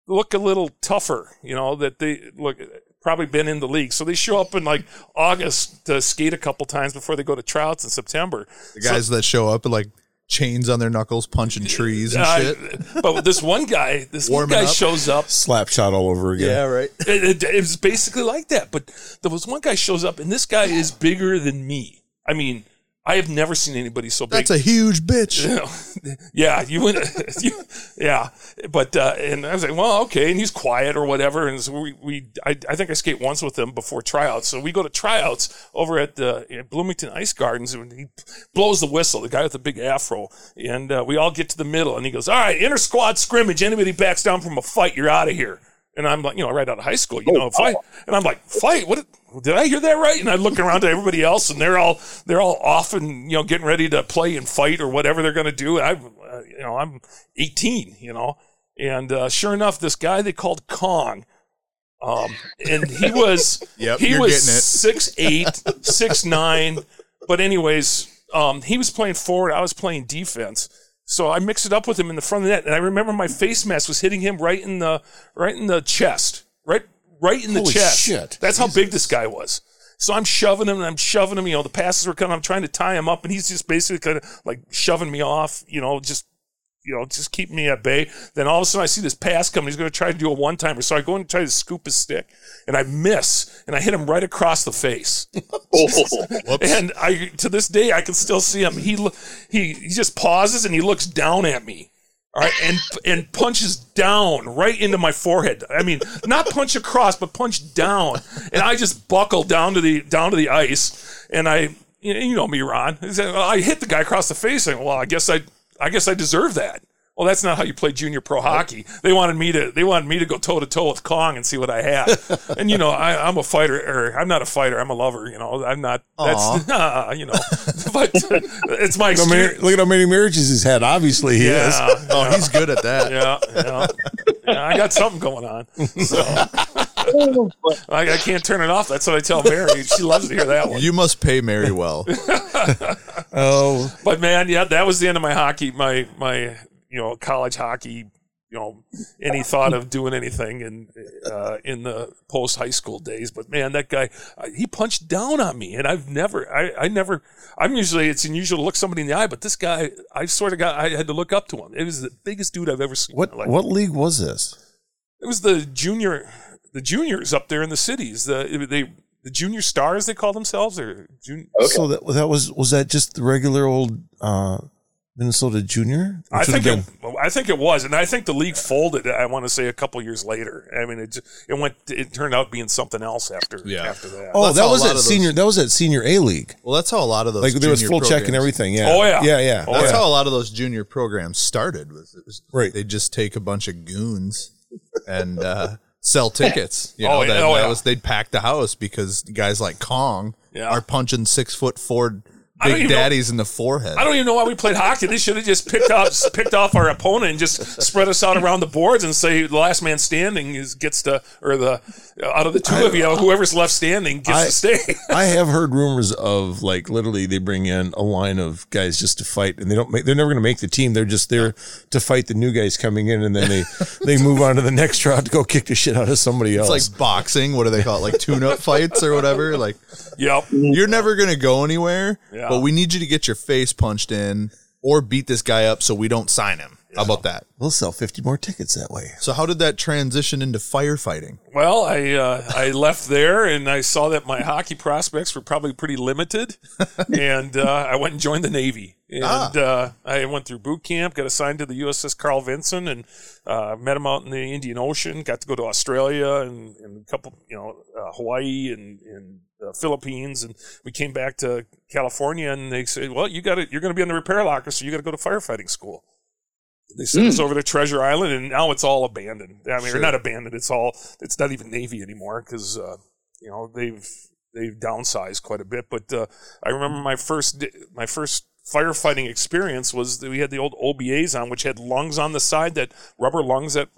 look a little tougher, you know, that they look probably been in the league. So they show up in like August to skate a couple times before they go to tryouts in September. the guys that show up with like chains on their knuckles, punching trees and Uh, shit. but this one guy, this one guy up. shows up. Slap shot all over again. Yeah, right. It, it, it was basically like that. But there was one guy shows up, and this guy is bigger than me. I mean, I have never seen anybody so big. That's a huge bitch. you know, yeah, you went, you, yeah, but uh, and I was like, well, okay, and he's quiet or whatever, and so we, we I, I think I skate once with him before tryouts, so we go to tryouts over at the at Bloomington Ice Gardens, and he blows the whistle, the guy with the big afro, and uh, we all get to the middle, and he goes, all right, inter squad scrimmage, anybody backs down from a fight, you're out of here. And I'm like, you know, right out of high school, you know, fight. And I'm like, fight? What? Did I hear that right? And I look around to everybody else, and they're all they're all off and you know getting ready to play and fight or whatever they're going to do. And I, uh, you know, I'm 18, you know, and uh, sure enough, this guy they called Kong, um, and he was Yep, he was six eight, six nine. But anyways, um, he was playing forward. I was playing defense. So I mixed it up with him in the front of the net, and I remember my face mask was hitting him right in the right in the chest, right right in the Holy chest. shit. That's how big this guy was. So I'm shoving him and I'm shoving him. You know, the passes were coming. I'm trying to tie him up, and he's just basically kind of like shoving me off. You know, just you know, just keep me at bay. Then all of a sudden I see this pass coming. He's going to try to do a one timer. So I go and try to scoop his stick and I miss and I hit him right across the face. Oh, and I, to this day, I can still see him. He, he, he just pauses and he looks down at me. All right, and and punches down right into my forehead. I mean, not punch across, but punch down, and I just buckle down to the down to the ice, and I, you know, me, Ron. I I hit the guy across the face, and well, I guess I, I guess I deserve that. Well, that's not how you play junior pro hockey. They wanted me to, they wanted me to go toe to toe with Kong and see what I had. and you know, I, I'm a fighter, or I'm not a fighter. I'm a lover. You know, I'm not. That's you know, but it's my Look how many- experience. look at how many marriages he's had. Obviously, he is. Yeah, Oh, he's good at that. yeah, yeah, yeah. I got something going on. So I, I can't turn it off. That's what I tell Mary. She loves to hear that one. You must pay Mary well. Oh, But man, yeah, that was the end of my hockey. My my you know college hockey. You know, any thought of doing anything in uh, in the post high school days. But man, that guy, uh, he punched down on me, and I've never, I, I never, I'm usually it's unusual to look somebody in the eye, but this guy, I sort of got, I had to look up to him. It was the biggest dude I've ever seen. what what league was this? It was the junior, the juniors up there in the cities. The they the junior stars they call themselves or jun- Okay. So that that was was that just the regular old uh, Minnesota Junior? I think have it, I think it was, and I think the league folded. I want to say a couple years later. I mean, it just, it went. It turned out being something else after Yeah. after that. Oh, That's that was at of those- senior. That was at senior A league. Well, that's how a lot of those Like there was junior full check and everything. Yeah. Oh, yeah. Yeah. Yeah. Oh, That's yeah. how a lot of those junior programs started. Was it was Right. They just take a bunch of goons and uh, sell tickets. You Oh, know, yeah. that, Oh, that yeah. was they'd pack the house because guys like Kong Yeah. are punching six foot four big even know- daddies in the forehead. I don't even know why we played hockey. They should have just picked off picked off our opponent and just spread us out around the boards and say the last man standing is gets to or the uh, out of the two of you, whoever's left standing gets I- to stay. I have heard rumors of like literally they bring in a line of guys just to fight, and they don't make. They're never going to make the team. They're just there to fight the new guys coming in, and then they they move on to the next round to go kick the shit out of somebody else. It's like boxing. What do they call it? Like tune-up fights or whatever. Like yep. you're never gonna go anywhere, Yeah. But we need you to get your face punched in or beat this guy up so we don't sign him. How about that? we'll sell fifty more tickets that way. So how did that transition into firefighting? Well, I uh, I left there and I saw that my hockey prospects were probably pretty limited, and uh, I went and joined the Navy. And Ah. uh, I went through boot camp, got assigned to the USS Carl Vinson, and uh, met him out in the Indian Ocean. Got to go to Australia and, and a couple, you know, uh, Hawaii and, and uh, Philippines, and we came back to California. And they said, "Well, you got to You're going to be on the repair locker, so you got to go to firefighting school." They sent us over to Treasure Island, and now it's all abandoned. I mean, Sure. or not abandoned. It's all. It's not even Navy anymore because uh, you know they've they've downsized quite a bit. But uh, I remember my first my first firefighting experience was that we had the old OBAs on, which had lungs on the side that rubber lungs that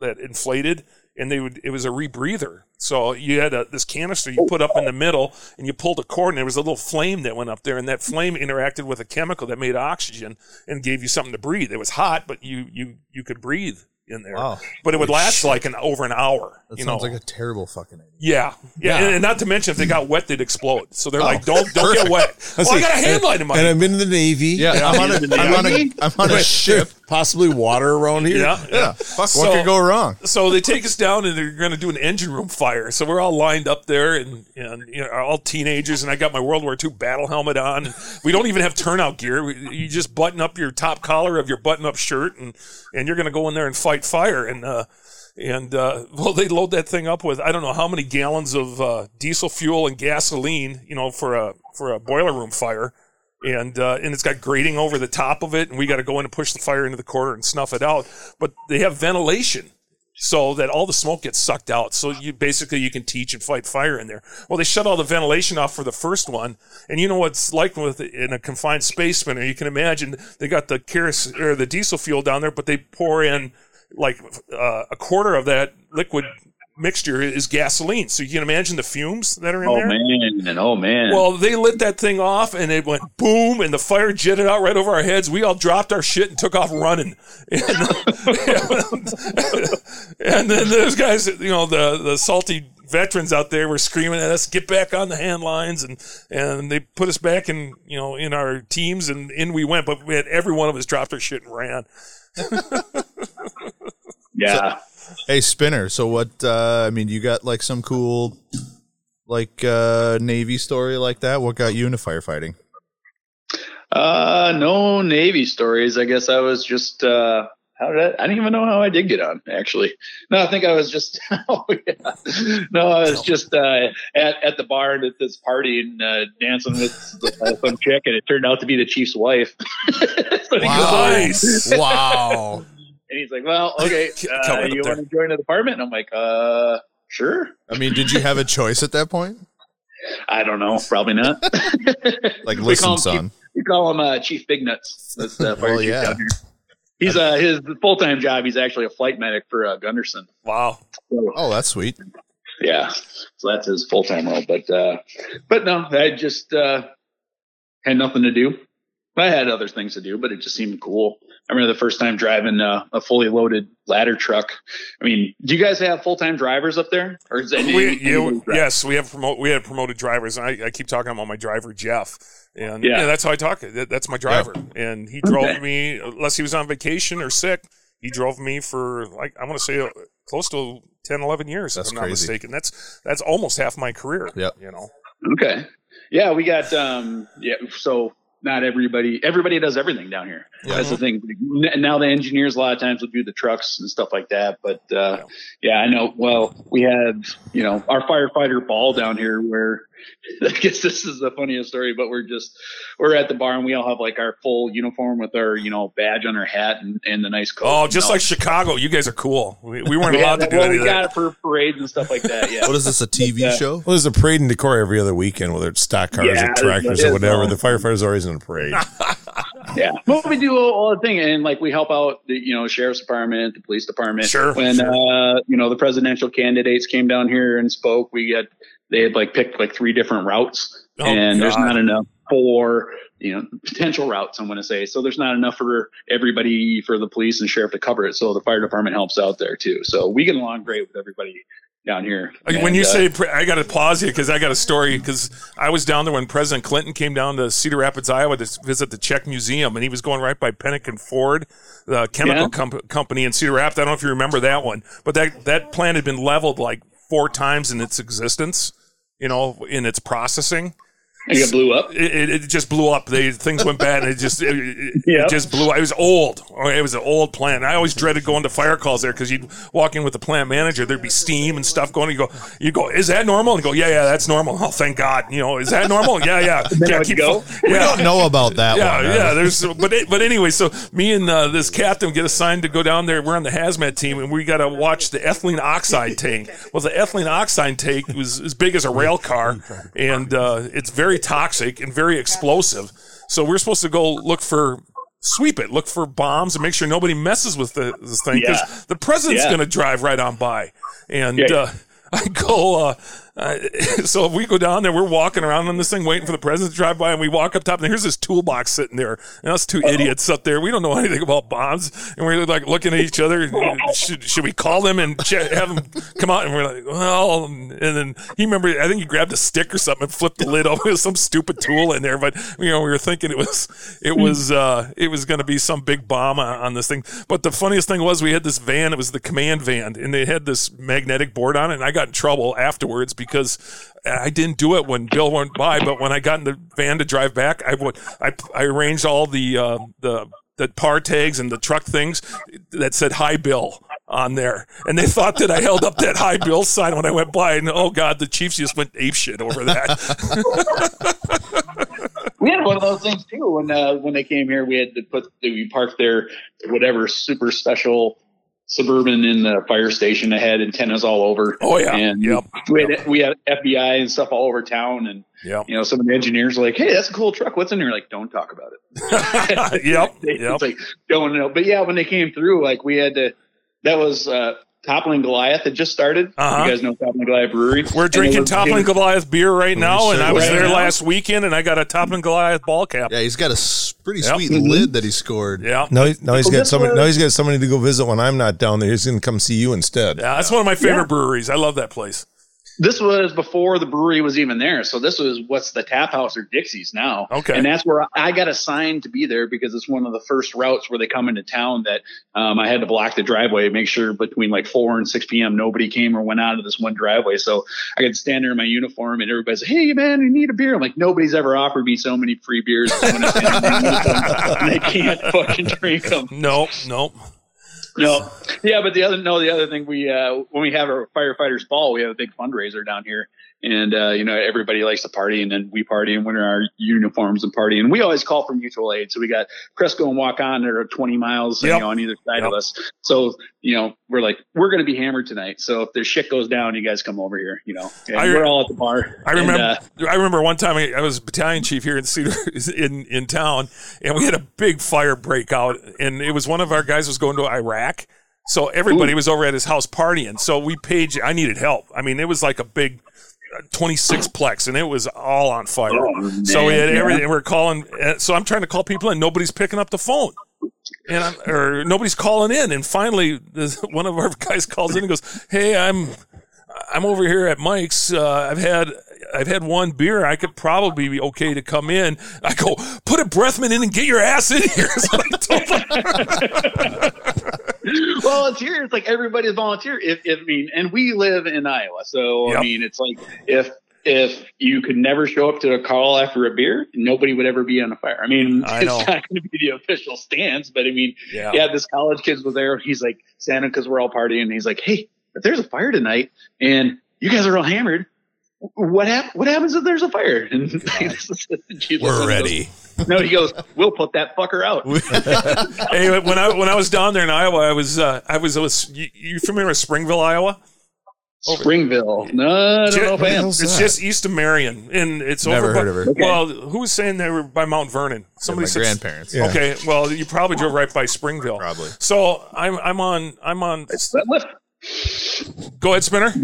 that inflated, and they would it was a rebreather. So you had a, this canister you oh, put up in the middle, and you pulled a cord, and there was a little flame that went up there, and that flame interacted with a chemical that made oxygen and gave you something to breathe. It was hot, but you you you could breathe in there. Wow. But it would last like an over an hour. That you sounds know, like a terrible fucking idea. yeah, yeah, Yeah. And, and not to mention if they got wet, they'd explode. So they're like, Oh, don't don't get wet. Well, I got a hand light in my And I've been in the Navy. Yeah, I'm on a, I'm on a, I'm on a ship. Possibly water around here. yeah, Yeah, fuck, So- what could go wrong? so they take us down and they're going to do an engine room fire. So we're all lined up there and, and you know, all teenagers. And I got my World War II battle helmet on. And we don't even have turnout gear. We, you just button up your top collar of your button up shirt and, and you're going to go in there and fight fire. And, uh, and uh, well, they load that thing up with I don't know how many gallons of uh, diesel fuel and gasoline, you know, for a for a boiler room fire, and uh, and it's got grating over the top of it, and we got to go in and push the fire into the corner and snuff it out. But they have ventilation so that all the smoke gets sucked out. So you basically you can teach and fight fire in there. Well, they shut all the ventilation off for the first one, and you know what's like with in a confined space spinner. You can imagine they got the kerosene or the diesel fuel down there, but they pour in like uh, a quarter of that liquid mixture is gasoline. So you can imagine the fumes that are in Oh there. man, oh man. Well, they lit that thing off and it went boom and the fire jetted out right over our heads. We all dropped our shit and took off running. And, and then those guys, you know, the, the salty veterans out there were screaming at us, "Get back on the hand lines!" and and they put us back in you know in our teams, and in we went. But we had every one of us dropped our shit and ran. Yeah. Hey, Spinner. So what? Uh, I mean, you got like some cool, like uh, Navy story like that. What got you into firefighting? Uh, no Navy stories. I guess I was just, uh, how did I, I didn't even know how I did get on actually. No, I think I was just, oh, yeah. no, I was just, uh, at, at the bar at this party and, uh, dancing with uh, some chick and it turned out to be the chief's wife. So he goes, Nice. wow. And he's like, well, okay, uh, Coming you want to join the department? And I'm like, uh, sure. I mean, did you have a choice at that point? I don't know. Probably not. Like, listen, call him son. We call him uh, Chief Big Nuts. That's the fire Well, chief yeah. down here. He's uh his full time job. He's actually a flight medic for uh, Gundersen. Wow. So, Oh, that's sweet. yeah, so that's his full time role. But uh, but no, I just uh, had nothing to do. I had other things to do, but it just seemed cool. I remember the first time driving uh, a fully loaded ladder truck. I mean, do you guys have full time drivers up there, or is any, We, anybody you, yes, we have promote. We have promoted drivers. And I, I keep talking about my driver Jeff, and Yeah. yeah, that's how I talk. That, that's my driver, and he drove Okay. me unless he was on vacation or sick. He drove me for like I want to say uh, close to 10, 11 years. That's if I'm not crazy. mistaken. That's that's almost half my career. Yep. You know. Okay. Yeah, we got um yeah, so not everybody everybody does everything down here. Yeah. That's the thing. Now the engineers a lot of times will do the trucks and stuff like that, but uh yeah, I know well, we had, you know, our firefighter ball down here where I guess this is the funniest story, but we're just we're at the bar and we all have like our full uniform with our, you know, badge on our hat and, and the nice coat. Oh, just all. like Chicago, you guys are cool. We, we weren't Yeah, allowed to do well, any we of got it for parades and stuff like that. Yeah. What is this? A TV Yeah. show? Well, there's a parade and decor every other weekend, whether it's stock cars Yeah, or tractors it or whatever. The firefighters are always in a parade. Yeah, but we do all, all the thing, and like we help out the you know sheriff's department, the police department. Sure, When sure. uh you know the presidential candidates came down here and spoke, we had they had like picked like three different routes, Oh, and there's not enough for you know potential routes. I'm going to say so. There's not enough for everybody for the police and sheriff to cover it. So the fire department helps out there too. So we get along great with everybody down here. when And, you uh, say, I got to pause you because I got a story. Because I was down there when President Clinton came down to Cedar Rapids, Iowa, to visit the Czech Museum, and he was going right by Penick and Ford, the chemical Yeah. com- company in Cedar Rapids. I don't know if you remember that one, but that that plant had been leveled like four times in its existence. You know, in its processing. And it blew up. it, it, it just blew up. They things went bad, and it just it, it, Yeah. it just blew. Up. It was old. It was an old plant. I always dreaded going to fire calls there because you'd walk in with the plant manager. There'd be steam and stuff going. You go, you go, is that normal? And you go, yeah, yeah, that's normal. Oh, thank God. You know, is that normal? Yeah, yeah. yeah, would go. We Yeah. don't know about that Yeah, one. yeah. There's, but it- but anyway, so me and uh, this captain get assigned to go down there. We're on the hazmat team, and we got to watch the ethylene oxide tank. Well, the ethylene oxide tank was as big as a rail car, and uh, it's very toxic and very explosive. So we're supposed to go look for. Sweep it. Look for bombs and make sure nobody messes with the, this thing because Yeah. the president's Yeah. going to drive right on by. And Yeah. uh, I go, uh, uh, so if we go down there, we're walking around on this thing waiting for the president to drive by, and we walk up top, and here's this toolbox sitting there, and us two idiots up there. We don't know anything about bombs, and we're like looking at each other. Should should we call them and che- have them come out? And we're like, well, and then he remember, I think he grabbed a stick or something and flipped the lid over with some stupid tool in there. But you know, we were thinking it was it was uh, it was going to be some big bomb on, on this thing. But the funniest thing was we had this van. It was the command van, and they had this magnetic board on it. And I got in trouble afterwards because I didn't do it when Bill went by. But when I got in the van to drive back, I would I, I arranged all the uh, the the par tags and the truck things that said "Hi Bill." On there, and they thought that I held up that high bill sign when I went by, and oh god, the Chiefs just went ape shit over that. We had one of those things too when uh, when they came here. We had to put we parked their whatever super special suburban in the fire station. That had antennas all over. Oh, yeah. and Yep. we had we had FBI and stuff all over town. And yep, you know, some of the engineers were like, "Hey, that's a cool truck. What's in there?" Like, don't talk about it. yep, It's yep. like don't know. But yeah, when they came through, like we had to. That was uh, Toppling Goliath had just started. Uh-huh. You guys know Toppling Goliath Brewery. We're drinking it was- Toppling Goliath beer right now, and I was Right there now? last weekend, and I got a Toppling Goliath ball cap. Yeah, he's got a pretty Yep. sweet Mm-hmm. lid that he scored. Yeah, No, he- no, he's Well, got this somebody. was- No, he's got somebody to go visit when I'm not down there. He's going to come see you instead. yeah, that's one of my favorite Yeah. breweries. I love that place. This was before the brewery was even there. So this was what's the tap house or Dixie's now. Okay. And that's where I got assigned to be there because it's one of the first routes where they come into town that um, I had to block the driveway, make sure between like 4 and 6 p.m. nobody came or went out of this one driveway. So I could stand there in my uniform and everybody's like, hey, man, you need a beer. I'm like, nobody's ever offered me so many free beers. I in my uniform and they can't fucking drink them. Nope, nope. No, yeah, but the other no, the other thing we uh, when we have our firefighters ball, we have a big fundraiser down here, and uh, you know everybody likes to party, and then we party and wear our uniforms and party, and we always call for mutual aid. So we got Cresco and Waukon that are 20 miles Yep. you know, on either side Yep. of us. So you know we're like we're going to be hammered tonight. So if their shit goes down, you guys come over here. You know, and I- we're all at the bar. I And, remember. uh, I remember one time I, I was battalion chief here in Cedar in in town, and we had a big fire break out, and it was one of our guys was going to Iraq, so everybody was over at his house partying. So we paid. I needed help. I mean, it was like a big. 26 plex and it was all on fire. Oh, so we had yeah. everything. We're calling. uh, So I'm trying to call people and nobody's picking up the phone. And I'm, or nobody's calling in. And finally, this, one of our guys calls in and goes, "Hey, I'm I'm over here at Mike's. Uh, I've had I've had one beer. I could probably be okay to come in. I go, put a breathman in and get your ass in here. Is what I told him. volunteer. It's like everybody's volunteer. If, if I mean, and we live in Iowa, so Yep. I mean, it's like if if you could never show up to a call after a beer, nobody would ever be on a fire. I mean, I it's know. not going to be the official stance, but I mean, Yeah. yeah, this college kid was there. He's like santa because we're all partying. And he's like, hey, if there's a fire tonight and you guys are all hammered. What hap- What happens if there's a fire? And Jesus We're goes, ready. No, he goes. We'll put that fucker out. hey, when I when I was down there in Iowa, I was uh, I was, I was you, you familiar with Springville, Iowa? Springville. No, I don't know if I am. It's that? just east of Marion, and it's Never over. heard by, of her. Okay. Well, who was saying they were by Mount Vernon? Somebody my said grandparents. Yeah. Okay, well, you probably drove right by Springville. Probably. So I'm I'm on I'm on. Go ahead, Spinner.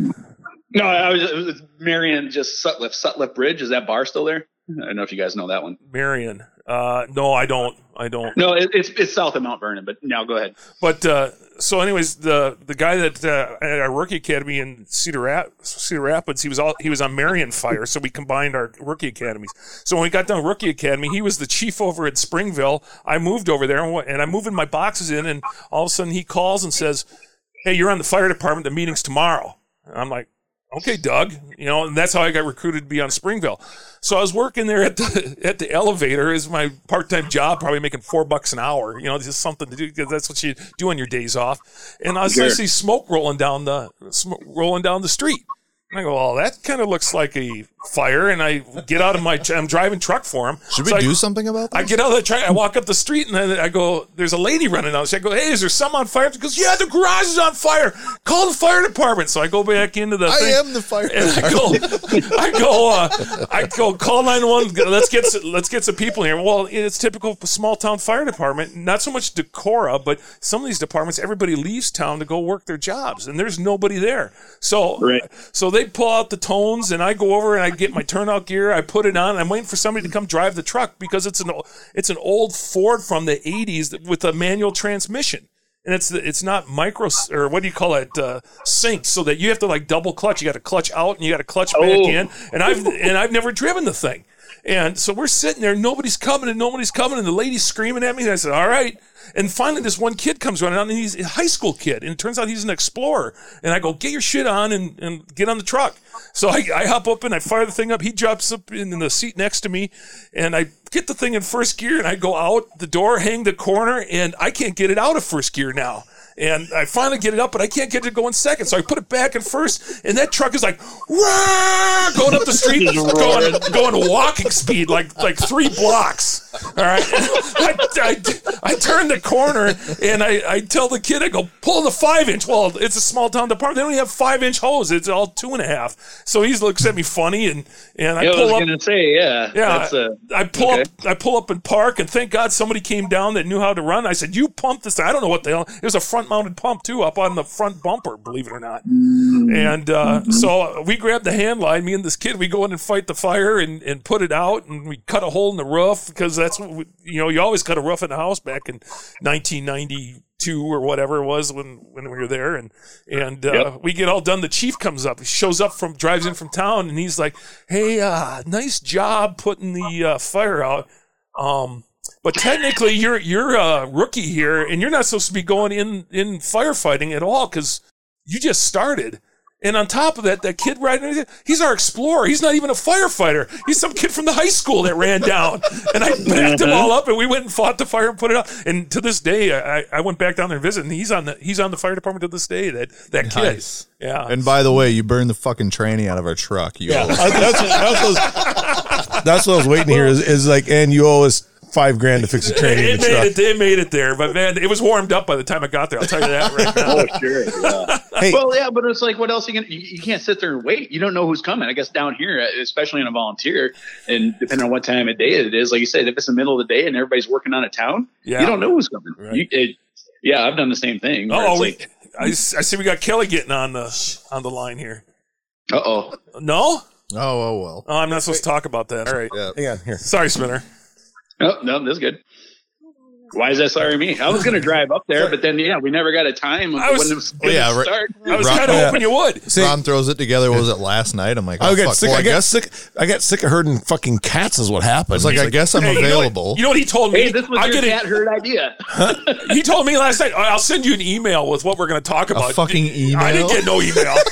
No, I was, it was Marion, just Sutliff. Sutliff Bridge. Is that bar still there? I don't know if you guys know that one. Marion. Uh, no, I don't. I don't. No, it, it's it's south of Mount Vernon. But now go ahead. But uh, so, anyways, the the guy that uh, at our rookie academy in Cedar, Rap- Cedar Rapids, he was all he was on Marion Fire, so we combined our rookie academies. So when we got done rookie academy, he was the chief over at Springville. I moved over there, and, and I'm moving my boxes in, and all of a sudden he calls and says, "Hey, you're on the fire department. The meeting's tomorrow." And I'm like. Okay, Doug. You know, and that's how I got recruited to be on Springville. So I was working there at the at the elevator as my part time job, probably making four bucks an hour. You know, just something to do because that's what you do on your days off. And I, was, I see smoke rolling down the smoke rolling down the street. And I go, well, that kind of looks like a fire. And I get out of my, I'm driving truck for him. Should we So I- do something about that? I get out of the truck, I walk up the street, and then I go, "There's a lady running out." So I go, "Hey, is there some on fire?" She goes, "Yeah, the garage is on fire. Call the fire department." So I go back into the. I thing, am the fire. and I go, I go, uh, I go, call nine one. Let's get some, let's get some people here. Well, it's typical small town fire department. Not so much Decorah, but some of these departments, everybody leaves town to go work their jobs, and there's nobody there. So, Right. so they pull out the tones, and I go over and I get my turnout gear. I put it on. And I'm waiting for somebody to come drive the truck because it's an it's an old Ford from the '80s with a manual transmission and it's it's not micro or what do you call it uh, synced so that you have to like double clutch. You got to clutch out and you got to clutch back Oh. in. And I've and I've never driven the thing. And so we're sitting there, nobody's coming and nobody's coming, and the lady's screaming at me. And I said, "All right." And finally, this one kid comes running out, and he's a high school kid, and it turns out he's an explorer. And I go, "Get your shit on and, and get on the truck." So I, I hop up and I fire the thing up. He drops up in the seat next to me, and I get the thing in first gear, and I go out the door, hang the corner, and I can't get it out of first gear now. And I finally get it up, but I can't get it to go in second. So I put it back in first, and that truck is like "Wah!" going up the street, going going walking speed, like like three blocks. All right, I, I, I turn the corner and I, I tell the kid, I go pull the five inch. Well, it's a small town department; they don't have five inch hose. It's all two and a half. So he looks at me funny, and and I Yeah, I pull was up. gonna say, yeah, Yeah, That's, uh, I pull okay. up. I pull up and park, and thank God somebody came down that knew how to run. I said, "You pump this." thing." I don't know what the hell. It was a front-mounted pump too, up on the front bumper. Believe it or not. And uh, so we grabbed the hand line. Me and this kid, we go in and fight the fire and, and put it out, and we cut a hole in the roof because that's what we, you know. You always cut a roof in the house back in 1992 or whatever it was when when we were there, and and uh, Yep. we get all done. The chief comes up, he shows up from drives in from town, and he's like, "Hey, uh, nice job putting the uh, fire out." Um, but technically, you're you're a rookie here, and you're not supposed to be going in in firefighting at all because you just started. And on top of that, that kid riding, he's our explorer. He's not even a firefighter. He's some kid from the high school that ran down. And I backed them all uh-huh. up, and we went and fought the fire and put it out. And to this day, I, I went back down there and visited, and he's on the he's on the fire department to this day. That that kid, Nice. yeah. And by the way, you burned the fucking tranny out of our truck. You Yeah, old- I- that's, that's, what I was, that's what I was waiting to hear. Is, is like, and you owe us five grand to fix a train in it, made it, it made it there, but man, it was warmed up by the time I got there. I'll tell you that right now. Oh, sure. Yeah. Hey. Well, yeah, but it's like, what else are you gonna? You, you can't sit there and wait. You don't know who's coming. I guess down here, especially in a volunteer, and depending on what time of day it is, like you said, if it's the middle of the day and everybody's working on a town, Yeah. you don't know who's coming. Right. You, it, yeah, I've done the same thing. Oh, it's we, like, I, s- I see we got Kelly getting on the on the line here. uh oh. No, oh, oh well. oh, I'm not supposed to talk about that. All right, Yeah. Hang on here. sorry, Spinner. Oh, no, this is good. Why is that sorry me? I was going to drive up there, but then, yeah, we never got a time I was- when was Oh, yeah, gonna right. start. I was kind of Yeah. hoping you would. See, Ron throws it together. What was it last night? I'm like, oh, oh I got fuck. sick. Well, I, I got guess sick. I got sick of herding fucking cats. Is what happened. it's like, He's I guess I'm Hey, you know what- available. You know, what he told me? Hey, this was I your get cat it. herd idea. He told me last night. I'll send you an email with what we're going to talk about. fucking email? I didn't get no email.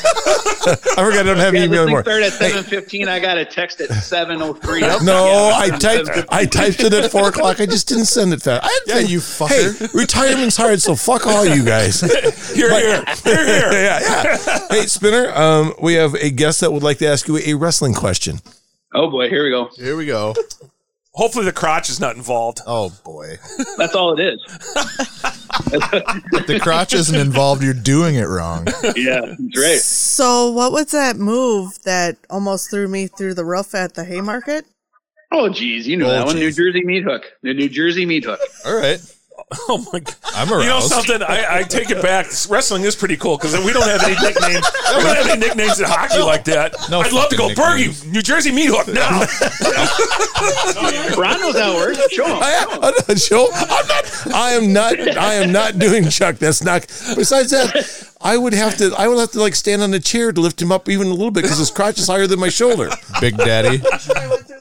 I forgot I don't have Yeah, email this anymore. started at seven fifteen. I got a text at seven oh three. No, I typed. I typed it at four o'clock. I just didn't send it fast. I Yeah, you fucker. Hey, retirement's hard, so fuck all you guys. You're Here, here, here, here. yeah, yeah. Hey, Spinner. Um, we have a guest that would like to ask you a wrestling question. Oh boy, here we go. Here we go. Hopefully, the crotch is not involved. Oh boy, That's all it is. the crotch isn't involved. You're doing it wrong. Yeah, that's right. So, what was that move that almost threw me through the roof at the Haymarket? Oh geez, you know Oh, that one, New. Jersey meat hook. The New Jersey meat hook. All right, Oh my god! I'm You know something? I, I take it back. Wrestling is pretty cool because we don't have any nicknames. We don't have any nicknames in hockey like that. No I'd love to go fucking Bergie. New Jersey Meat Hook now. Ron knows how it works. Show him. I, I'm not sure. I'm not. I am not. I am not doing Chuck. That's not. Besides that, I would have to. I would have to like stand on a chair to lift him up even a little bit because his crotch is higher than my shoulder. Big Daddy.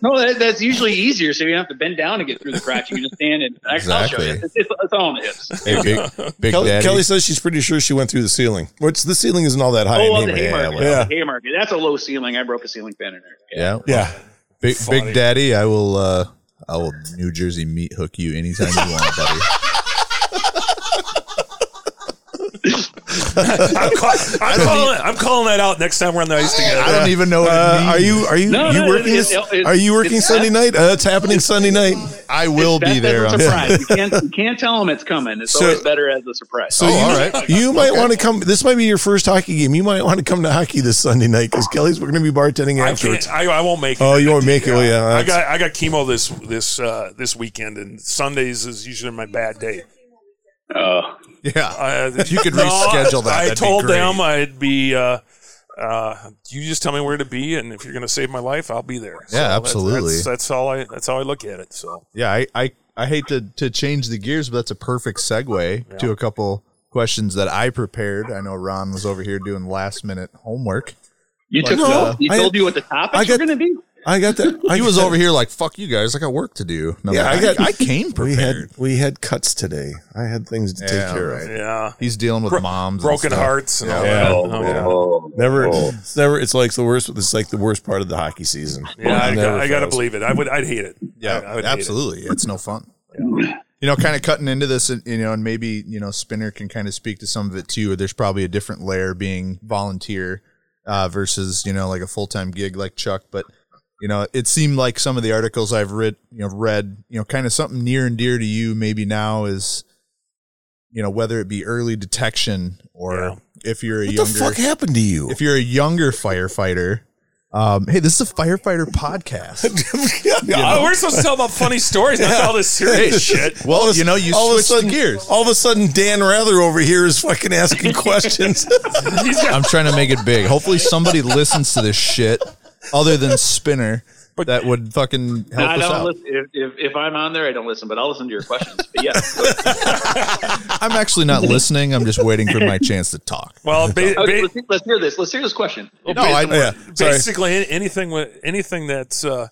No, that, that's usually easier, so you don't have to bend down to get through the crotch. You can just stand and I'll show you. It's, it's, it's all on the hips. Hey, big, big Kelly, Daddy. Kelly says she's pretty sure she went through the ceiling, which the ceiling isn't all that high. Oh, in well, the Haymarket. Haymarket. Yeah. The Haymarket. That's a low ceiling. I broke a ceiling fan in there. yeah, Yeah. Big, Funny. big Daddy. I will. uh I will New Jersey meat hook you anytime you want, buddy. I'm, call, I'm calling. I'm calling that out next time we're on the ice together. I don't even know what Uh, means. are you are you No, you no, working? it's- this- it's- are you working it's- Sunday night? Uh, it's happening Sunday night. I will be there. that's On a surprise. you, can't, you can't tell them it's coming. It's So- always better as a surprise. So Oh, you, all right. you might want to come. This might be your first hockey game. You might want to come to hockey this Sunday night because Kelly's we're going to be bartending I afterwards. can't. I, I won't make it. Oh, you won't make it. Well, yeah, I got I got chemo this this uh, this weekend, and Sundays is usually my bad day. Oh, yeah. Uh, If you could reschedule that, I that'd be told great. them I'd be. Uh, uh, you just tell me where to be, and if you're going to save my life, I'll be there. So that's- absolutely. That's, that's all I. That's how I look at it. So Yeah, I, I, I hate to, to change the gears, but that's a perfect segue to a couple questions that I prepared. I know Ron was over here doing last minute homework. you took no, notes? You I- told you what the topics I got- were going to be? I got that. I He was got- over here like, "Fuck you guys! I got work to do." And I'm Yeah, like, I got- I, came prepared. We had we had cuts today. I had things to take care right. of. yeah, He's dealing with Bro- moms, broken stuff. hearts, and all Yeah. that. Oh, Oh, yeah. Oh, Never, oh. it's never. It's like the worst. It's like the worst part of the hockey season. Yeah, I, Never I got to believe it. I would. I'd hate it. Yeah, I, I would hate it. absolutely. It's no fun. You know, kind of cutting into this, and, you know, and maybe you know, Spinner can kind of speak to some of it too. There's probably a different layer being volunteer uh, versus you know, like a full time gig like Chuck. But you know, it seemed like some of the articles I've read, you know, read, you know, kind of something near and dear to you. Maybe now is, you know, whether it be early detection or Yeah. if you're a What younger, the fuck happened to you? if you're a younger firefighter. Um, hey, this is a firefighter podcast. Oh, we're supposed to tell about funny stories, not all this serious shit. Well, you know, you all of a sudden, the gears. All of a sudden, Dan Rather over here is fucking asking questions. I'm trying to make it big. Hopefully, somebody listens to this shit other than Spinner. But- that would fucking help I us don't out. listen. If, if, if I'm on there, I don't listen, but I'll listen to your questions. But yeah, I'm actually not listening. I'm just waiting for my chance to talk. well, ba- Okay, ba- let's, let's hear this. Let's hear this question. No, I, yeah. Basically anything with anything that's uh,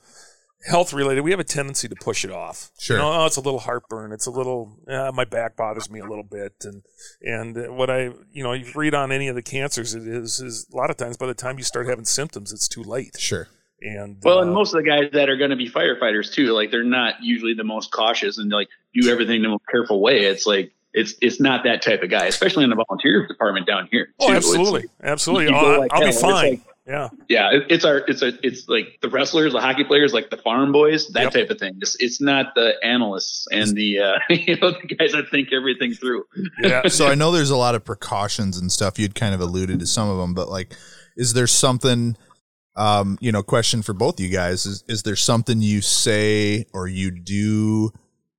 health related, we have a tendency to push it off. Sure. You know, oh, it's a little heartburn. It's a little uh, my back bothers me a little bit, and and what I you know you read on any of the cancers, it is is a lot of times by the time you start having symptoms, it's too late. sure. And Well, uh, and most of the guys that are going to be firefighters too, like they're not usually the most cautious and like do everything the most careful way. It's like it's it's not that type of guy, especially in the volunteer department down here. oh, too. It's absolutely, like- absolutely. you I'll, like I'll be hell. It's fine. like- yeah. yeah, it, it's our it's a it's like the wrestlers, the hockey players, like the farm boys, that Yep. type of thing. It's it's not the analysts and the uh, you know the guys that think everything through. Yeah. So I know there's a lot of precautions and stuff. You'd kind of alluded to some of them, but like, is there something? Um, you know, question for both you guys is: Is there something you say or you do,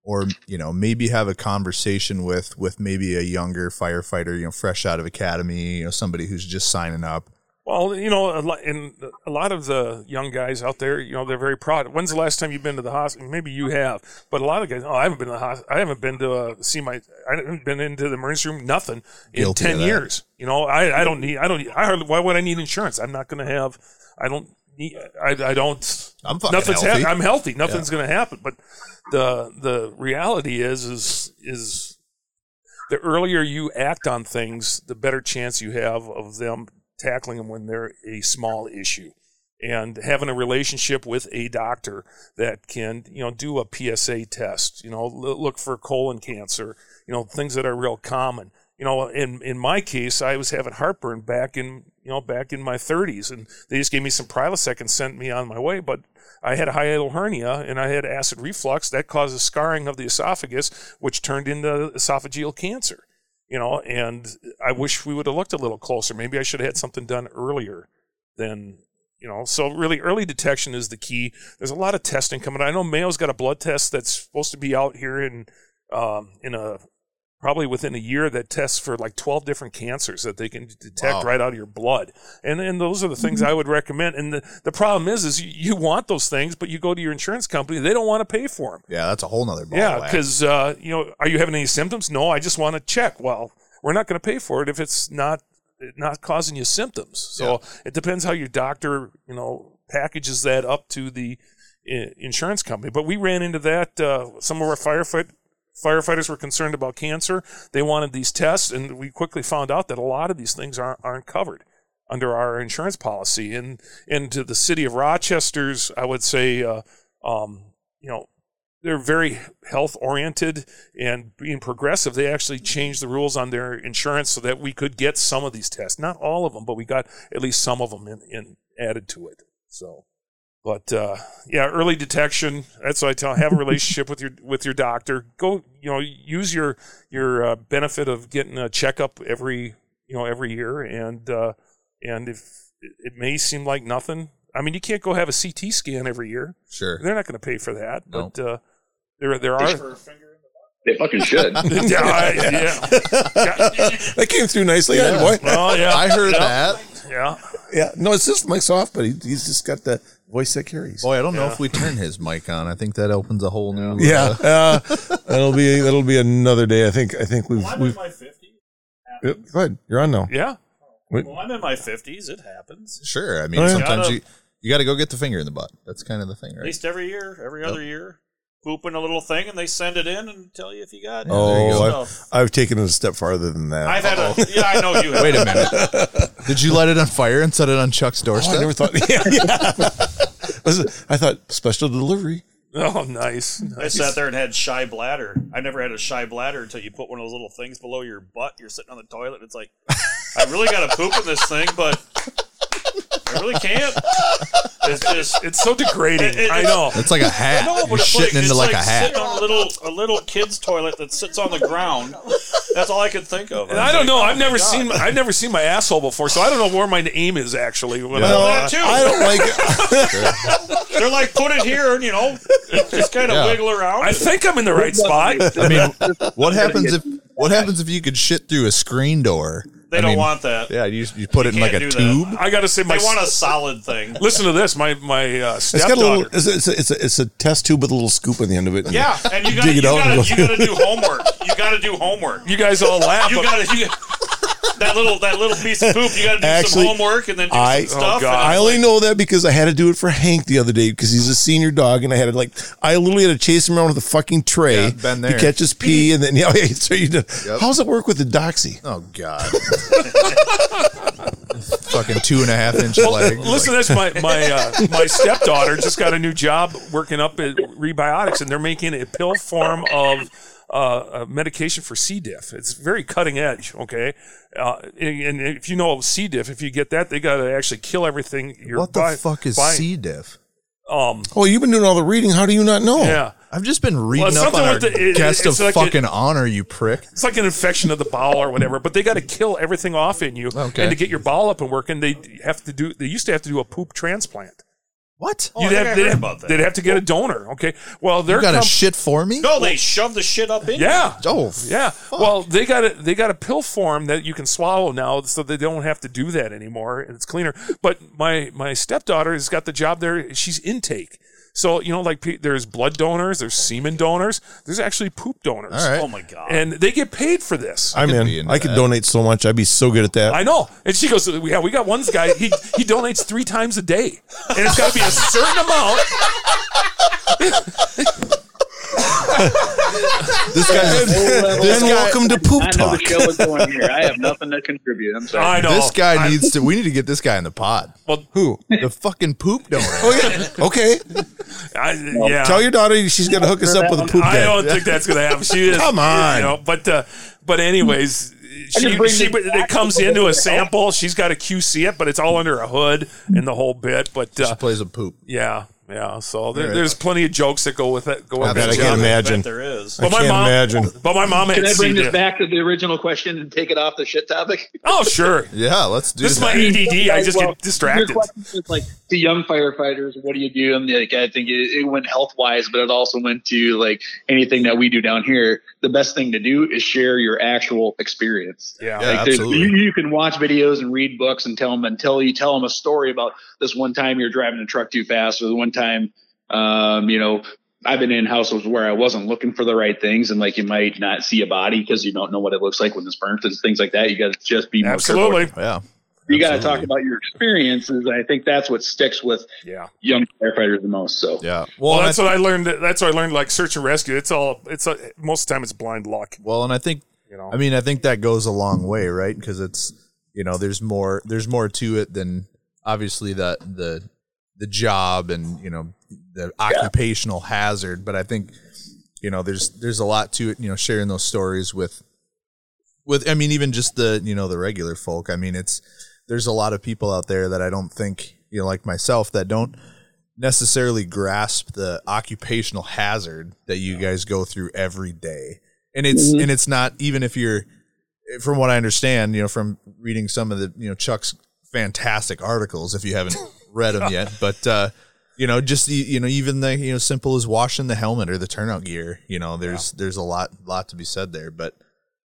or you know, maybe have a conversation with with maybe a younger firefighter, you know, fresh out of academy, you know, somebody who's just signing up? Well, you know, a lot, and a lot of the young guys out there, you know, they're very proud. When's the last time you've been to the hospital? Maybe you have, but a lot of guys, oh, I haven't been to the hospital. I haven't been to uh, see my, I haven't been into the emergency room, nothing in Guilty ten years. You know, I, I don't need, I don't, I hardly, why would I need insurance? I'm not going to have, I don't need, I, I don't. I'm fucking nothing's healthy. hap- I'm healthy. Nothing's going to happen. But the the reality is, is is the earlier you act on things, the better chance you have of them tackling them when they're a small issue. And having a relationship with a doctor that can, you know, do a PSA test, you know, look for colon cancer, you know, things that are real common. You know, in in my case, I was having heartburn back in, you know, back in my 30s, and they just gave me some Prilosec and sent me on my way. But I had a hiatal hernia and I had acid reflux that causes scarring of the esophagus, which turned into esophageal cancer you know, and I wish we would have looked a little closer. Maybe I should have had something done earlier than, you know, so really early detection is the key. There's a lot of testing coming. I know Mayo's got a blood test that's supposed to be out here in, um, in a, probably within a year that tests for like 12 different cancers that they can detect Wow. right out of your blood. And and those are the things I would recommend. And the, the problem is, is you, you want those things, but you go to your insurance company, they don't want to pay for them. Yeah, that's a whole nother ball. Yeah, because uh, you know, are you having any symptoms? No, I just want to check. Well, we're not going to pay for it if it's not not causing you symptoms. So it depends how your doctor, you know, packages that up to the insurance company. But we ran into that. Uh, some of our firefight firefighters were concerned about cancer. They wanted these tests, and we quickly found out that a lot of these things aren't aren't covered under our insurance policy. And and to the city of Rochester's, I would say, uh, um, you know, they're very health oriented and being progressive. They actually changed the rules on their insurance so that we could get some of these tests, not all of them, but we got at least some of them in, in added to it. So, but uh, yeah, early detection. That's what I tell. Have a relationship with your with your doctor. Go, you know, use your your uh, benefit of getting a checkup every you know every year, and uh, and if it it may seem like nothing. I mean, you can't go have a CT scan every year. sure. They're not going to pay for that, No. but uh, there there are. They fucking should. yeah, I- yeah, that came through nicely, yeah. boy. oh yeah, I heard yeah, that. Yeah, Yeah, no, it's just mic's off, but he, he's just got the voice that carries. Boy, I don't know if we turn his mic on. I think that opens a whole new. Yeah, uh, uh, that'll be that'll be another day. I think I think we've Well, I'm we've. my 50s. Yeah, Go ahead, you're on now. yeah. Well, I'm in my 50s. It happens. sure. I mean, Oh, yeah. sometimes Gotta- you you got to go get the finger in the butt. That's kind of the thing, right? At right? least every year, every other year. Poop in a little thing and they send it in and tell you if you got it. Oh, you I've, Stuff. I've taken it a step farther than that. I've had a. Yeah, I know you have. Wait a minute. Did you light it on fire and set it on Chuck's Oh, doorstep? I never thought. Yeah, yeah. Was I thought special delivery. Oh, nice. I sat there and had shy bladder. I never had a shy bladder until you put one of those little things below your butt. You're sitting on the toilet. And it's like, I really got to poop in this thing, but I really can't. It's just. It's so degrading. It- it- I know. It's like a hat. No, You're but it's shitting like, into like, like a hat. sitting on a little a little kid's toilet that sits on the ground. That's all I could think of. And I don't know. Oh I've never God. sing I've never seen my asshole before, so I don't know where my aim is actually. When Yeah. I- Well, that too. I don't like it. They're like, put it here, and you know, just kind of Yeah. wiggle around. I think I'm in the right spot. I mean, what happens if what happens if you could shit through a screen door They I don't mean, want that. Yeah, you, you put it in like a tube. that. I got to say, my They want a solid thing. listen to this. My my uh, It's got a little. stepdaughter. It's a, it's, a, it's, a, it's a test tube with a little scoop on the end of it. Yeah, and you got Dig you it out and got go- you got to do homework. You got to do homework. You guys all laugh. You got to you, that little that little piece of poop. You got to do Actually, some homework and then do I- some stuff. Oh, God. I only like- know that because I had to do it for Hank the other day because he's a senior dog, and I had to like I literally had to chase him around with a fucking tray Yeah, been to there. catch his pee, and then yeah, okay, so you know, how's it work with the doxy? Oh God. Fucking two and a half inch leg. Listen, that's my my uh, my stepdaughter just got a new job working up at Rebiotix, and they're making a pill form of uh, a medication for C. diff. It's very cutting edge. Okay, uh, and, and if you know C. diff, if you get that, they got to actually kill everything. You're what the buy- fuck is buying. C diff? Um, Oh, you've been doing all the reading. How do you not know? yeah. I've just been reading it's up on our the- it- guest it's of like a- fucking honor, you prick. It's like an infection of the bowel or whatever, but they got to kill everything off in you. Okay. And to get your bowel up and working, they have to do. They used to have to do a poop transplant. What? Oh, I You'd think have, I they'd, heard have, about that. they'd have to get a donor. Okay. Well, they're You got a shit for me? No, they shove the shit up in. you. Yeah. Oh, Yeah. Well, they got a they got a pill form that you can swallow now, so they don't have to do that anymore, and it's cleaner. But my my stepdaughter has got the job there. She's intake. So you know, like there's blood donors, there's semen donors, there's actually poop donors. All right. Oh my god. And they get paid for this. I'm could be in. I could donate so much. I'd be so good at that. I know. And she goes, Yeah, we got one guy, he he donates three times a day. And it's gotta be a certain amount. this guy's and guy- welcome to poop I know talk. the show is going here. I have nothing to contribute. I'm sorry. I know. this guy I- needs to. We need to get this guy in the pod. well, Who? The fucking poop donor. Oh yeah. Okay. I, yeah. Tell your daughter she's gonna hook us up with a poop I guy. don't think that's going to happen. She is. Come on. You know, but uh, but anyways, she, she it comes into a sample. She's got to QC it, but it's all under a hood and the whole bit. But uh, She plays a poop. yeah, yeah. So there, Right. there's plenty of jokes that go with it. Go I with bet that I can't imagine. I bet there is. I But my can't mom, imagine. But my mom had Can I bring this diff. back to the original question and take it off the shit topic? Oh sure. Yeah, let's do This is my that. ADD. I just Well, get distracted. Your question was like to young firefighters, what do you do? And like, I think it, it went health wise, but it also went to like anything that we do down here. The best thing to do is share your actual experience. Yeah. Yeah. Like there's- absolutely. You, you can watch videos and read books and tell them until you tell them a story about this one time you're driving a truck too fast or the one time, um, you know, I've been in households where I wasn't looking for the right things and like you might not see a body because you don't know what it looks like when it's burnt and things like that. You got to just be more. Absolutely. Yeah. You got to talk about your experiences. And I think that's what sticks with Yeah. young firefighters the most. So Yeah. Well, Well, that's I, what I learned. That's what I learned. Like search and rescue. It's all. It's a, most of the time it's blind luck. well, and I think You know. I mean, I think that goes a long way, right? Because it's you know, there's more there's more to it than obviously the the the job and you know the occupational hazard. But I think you know there's there's a lot to it. You know, sharing those stories with with I mean, even just the you know the regular folk. I mean, it's there's a lot of people out there that I don't think you know, like myself, that don't necessarily grasp the occupational hazard that you guys go through every day and it's mm-hmm. and it's not even if you're from what i understand you know from reading some of the you know chuck's fantastic articles if you haven't read them yet but uh you know just you know even the you know simple as washing the helmet or the turnout gear you know there's there's a lot lot to be said there but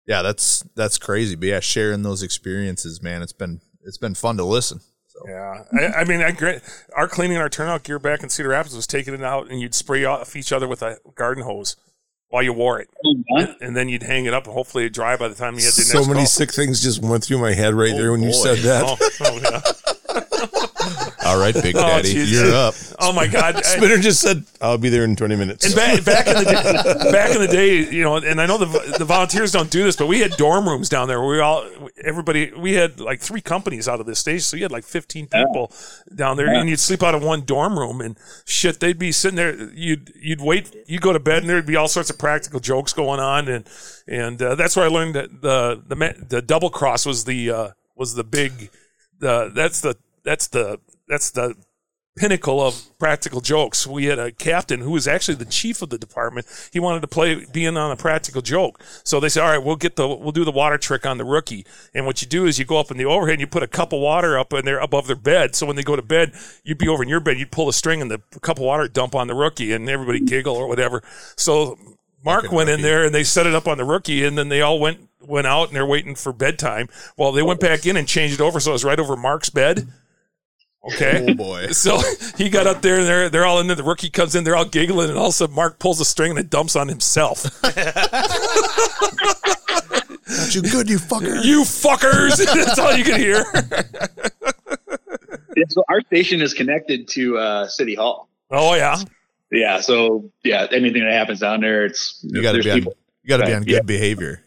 yeah that's that's crazy but yeah sharing those experiences man it's been it's been fun to listen so. Yeah, I, I mean, I our cleaning our turnout gear back in Cedar Rapids was taking it out, and you'd spray off each other with a garden hose while you wore it, oh, and then you'd hang it up, and hopefully it'd dry by the time you had the So next many call. sick things just went through my head right oh, there when you said that. Oh, oh, yeah. all right big oh, daddy jeez. you're up oh my God! Spinner just said, "I'll be there in 20 minutes." And back, back in the day, back in the day, you know, and I know the the volunteers don't do this, but we had dorm rooms down there. Where we all, everybody, we had like three companies out of this station, so you had like fifteen people down there, and you'd sleep out of one dorm room, and shit, they'd be sitting there. You'd you'd wait, you go to bed, and there'd be all sorts of practical jokes going on, and and uh, that's where I learned that the the the double cross was the uh, was the big, the that's the that's the that's the pinnacle of practical jokes. We had a captain who was actually the chief of the department. He wanted to play being on a practical joke. So they said, "All right, we'll get the we'll do the water trick on the rookie." And what you do is you go up in the overhead and you put a cup of water up in there above their bed. So when they go to bed, you'd be over in your bed, you'd pull a string and the cup of water dump on the rookie, and everybody giggle or whatever. So Mark went in there and they set it up on the rookie, and then they all went went out and they're waiting for bedtime. Well, they went back in and changed it over, so it was right over Mark's bed. Okay. Oh boy. So he got up there and they're they're all in there. The rookie comes in, they're all giggling, and all of a sudden Mark pulls a string and it dumps on himself. you good, you fucker. you fuckers! That's all you can hear. Yeah, so our station is connected to uh, City Hall. Oh yeah. Yeah, so yeah, anything that happens down there, it's You got to be on. You got to be on Yeah. good behavior.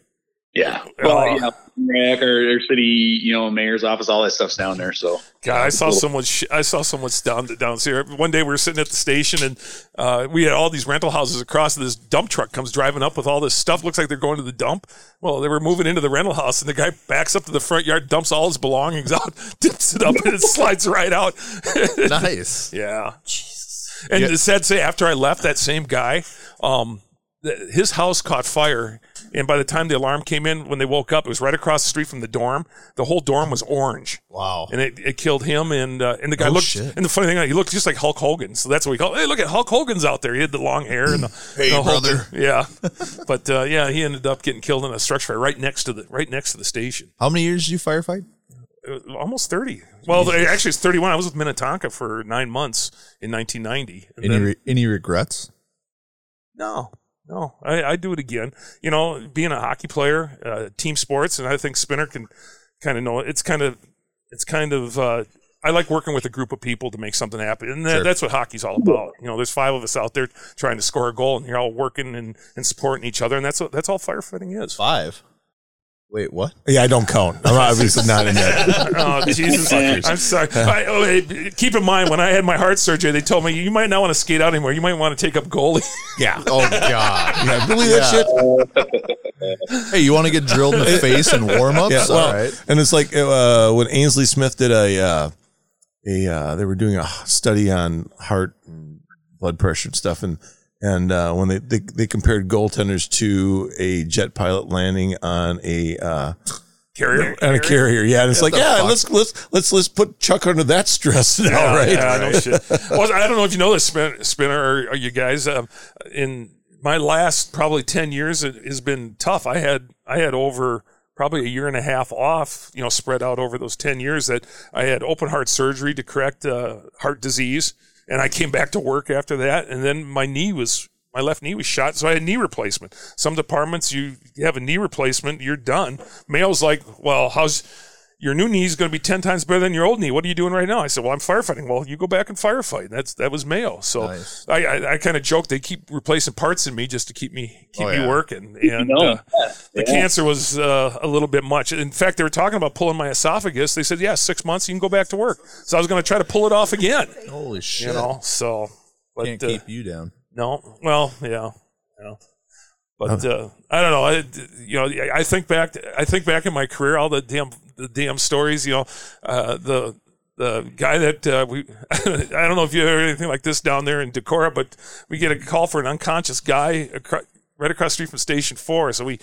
Yeah, well, Oh. yeah, Rec or, or city, you know, mayor's office, all that stuff's down there. So God, I saw someone. Sh- I saw someone down downstairs. One day we were sitting at the station, and uh, we had all these rental houses across. And this dump truck comes driving up with all this stuff. Looks like they're going to the dump. Well, they were moving into the rental house, and the guy backs up to the front yard, dumps all his belongings out, dips it up, and it slides right out. Nice. yeah. Jesus. And Yeah. it's sad to say, after I left, that same guy, um, th- his house caught fire. And by the time the alarm came in, when they woke up, it was right across the street from the dorm. The whole dorm was orange Wow. and it, it killed him. And uh, and the guy Oh, looked. shit. And the funny thing, he looked just like Hulk Hogan. So that's what we call. Hey, look at Hulk Hogan's out there. He had the long hair and the Hey, the brother. thing. Yeah, but uh, yeah, he ended up getting killed in a structure fire right next to the right next to the station. How many years did you firefight? Uh, Almost thirty. Well, actually, it's thirty-one. I was with Minnetonka for nine months in nineteen ninety. Any re- any regrets? No, no, I, I do it again. You know, being a hockey player, uh, team sports, and I think Spinner can kind of know it. It's kind of, it's kind of. Uh, I like working with a group of people to make something happen, and that, Sure. that's what hockey's all about. You know, there's five of us out there trying to score a goal, and you're all working and, and supporting each other, and that's what that's all firefighting is. Five. Wait, what? Yeah, I don't count. I'm obviously not in that. Oh Jesus! I'm sorry. I, oh, hey, keep in mind when I had my heart surgery, they told me you might not want to skate out anymore. You might want to take up goalie. Yeah. Oh God. Yeah, believe that shit? hey, you want to get drilled in the face and warm ups? Yeah, well, All right. and it's like uh, when Aynsley Smith did a uh, a uh, they were doing a study on heart and blood pressure and stuff, and and uh, when they, they they compared goaltenders to a jet pilot landing on a uh, Carrier. on a carrier, yeah, and it's like yeah, fuck? let's let's let's let's put Chuck under that stress now, Yeah, right? Yeah, no shit. Well, I don't know if you know this, Spin- Spinner, or, you guys. Um, in my last probably ten years, it has been tough. I had I had over probably a year and a half off, you know, spread out over those ten years. That I had open heart surgery to correct uh, heart disease, and I came back to work after that, and then my knee was. My left knee was shot, so I had knee replacement. Some departments, you have a knee replacement, you're done. Mayo's like, well, how's your new knee is going to be 10 times better than your old knee. What are you doing right now? I said, well, I'm firefighting. Well, you go back and firefight. That's, that was Mayo. So Nice. I, I, I kind of joked They keep replacing parts in me just to keep me, keep Oh, me working. And, know, uh, yeah, the yeah. cancer was, uh, a little bit much. In fact, they were talking about pulling my esophagus. They said, yeah, six months, you can go back to work. So I was going to try to pull it off again, Holy shit. you know? So, but, Can't uh, keep you down. no, well, yeah, yeah. But uh, I don't know. I, you know, I think back. I think back in my career, all the damn, the damn stories. You know, uh, the the guy that uh, we. I don't know if you heard anything like this down there in Decorah, but we get a call for an unconscious guy acro- right across the street from Station Four. So we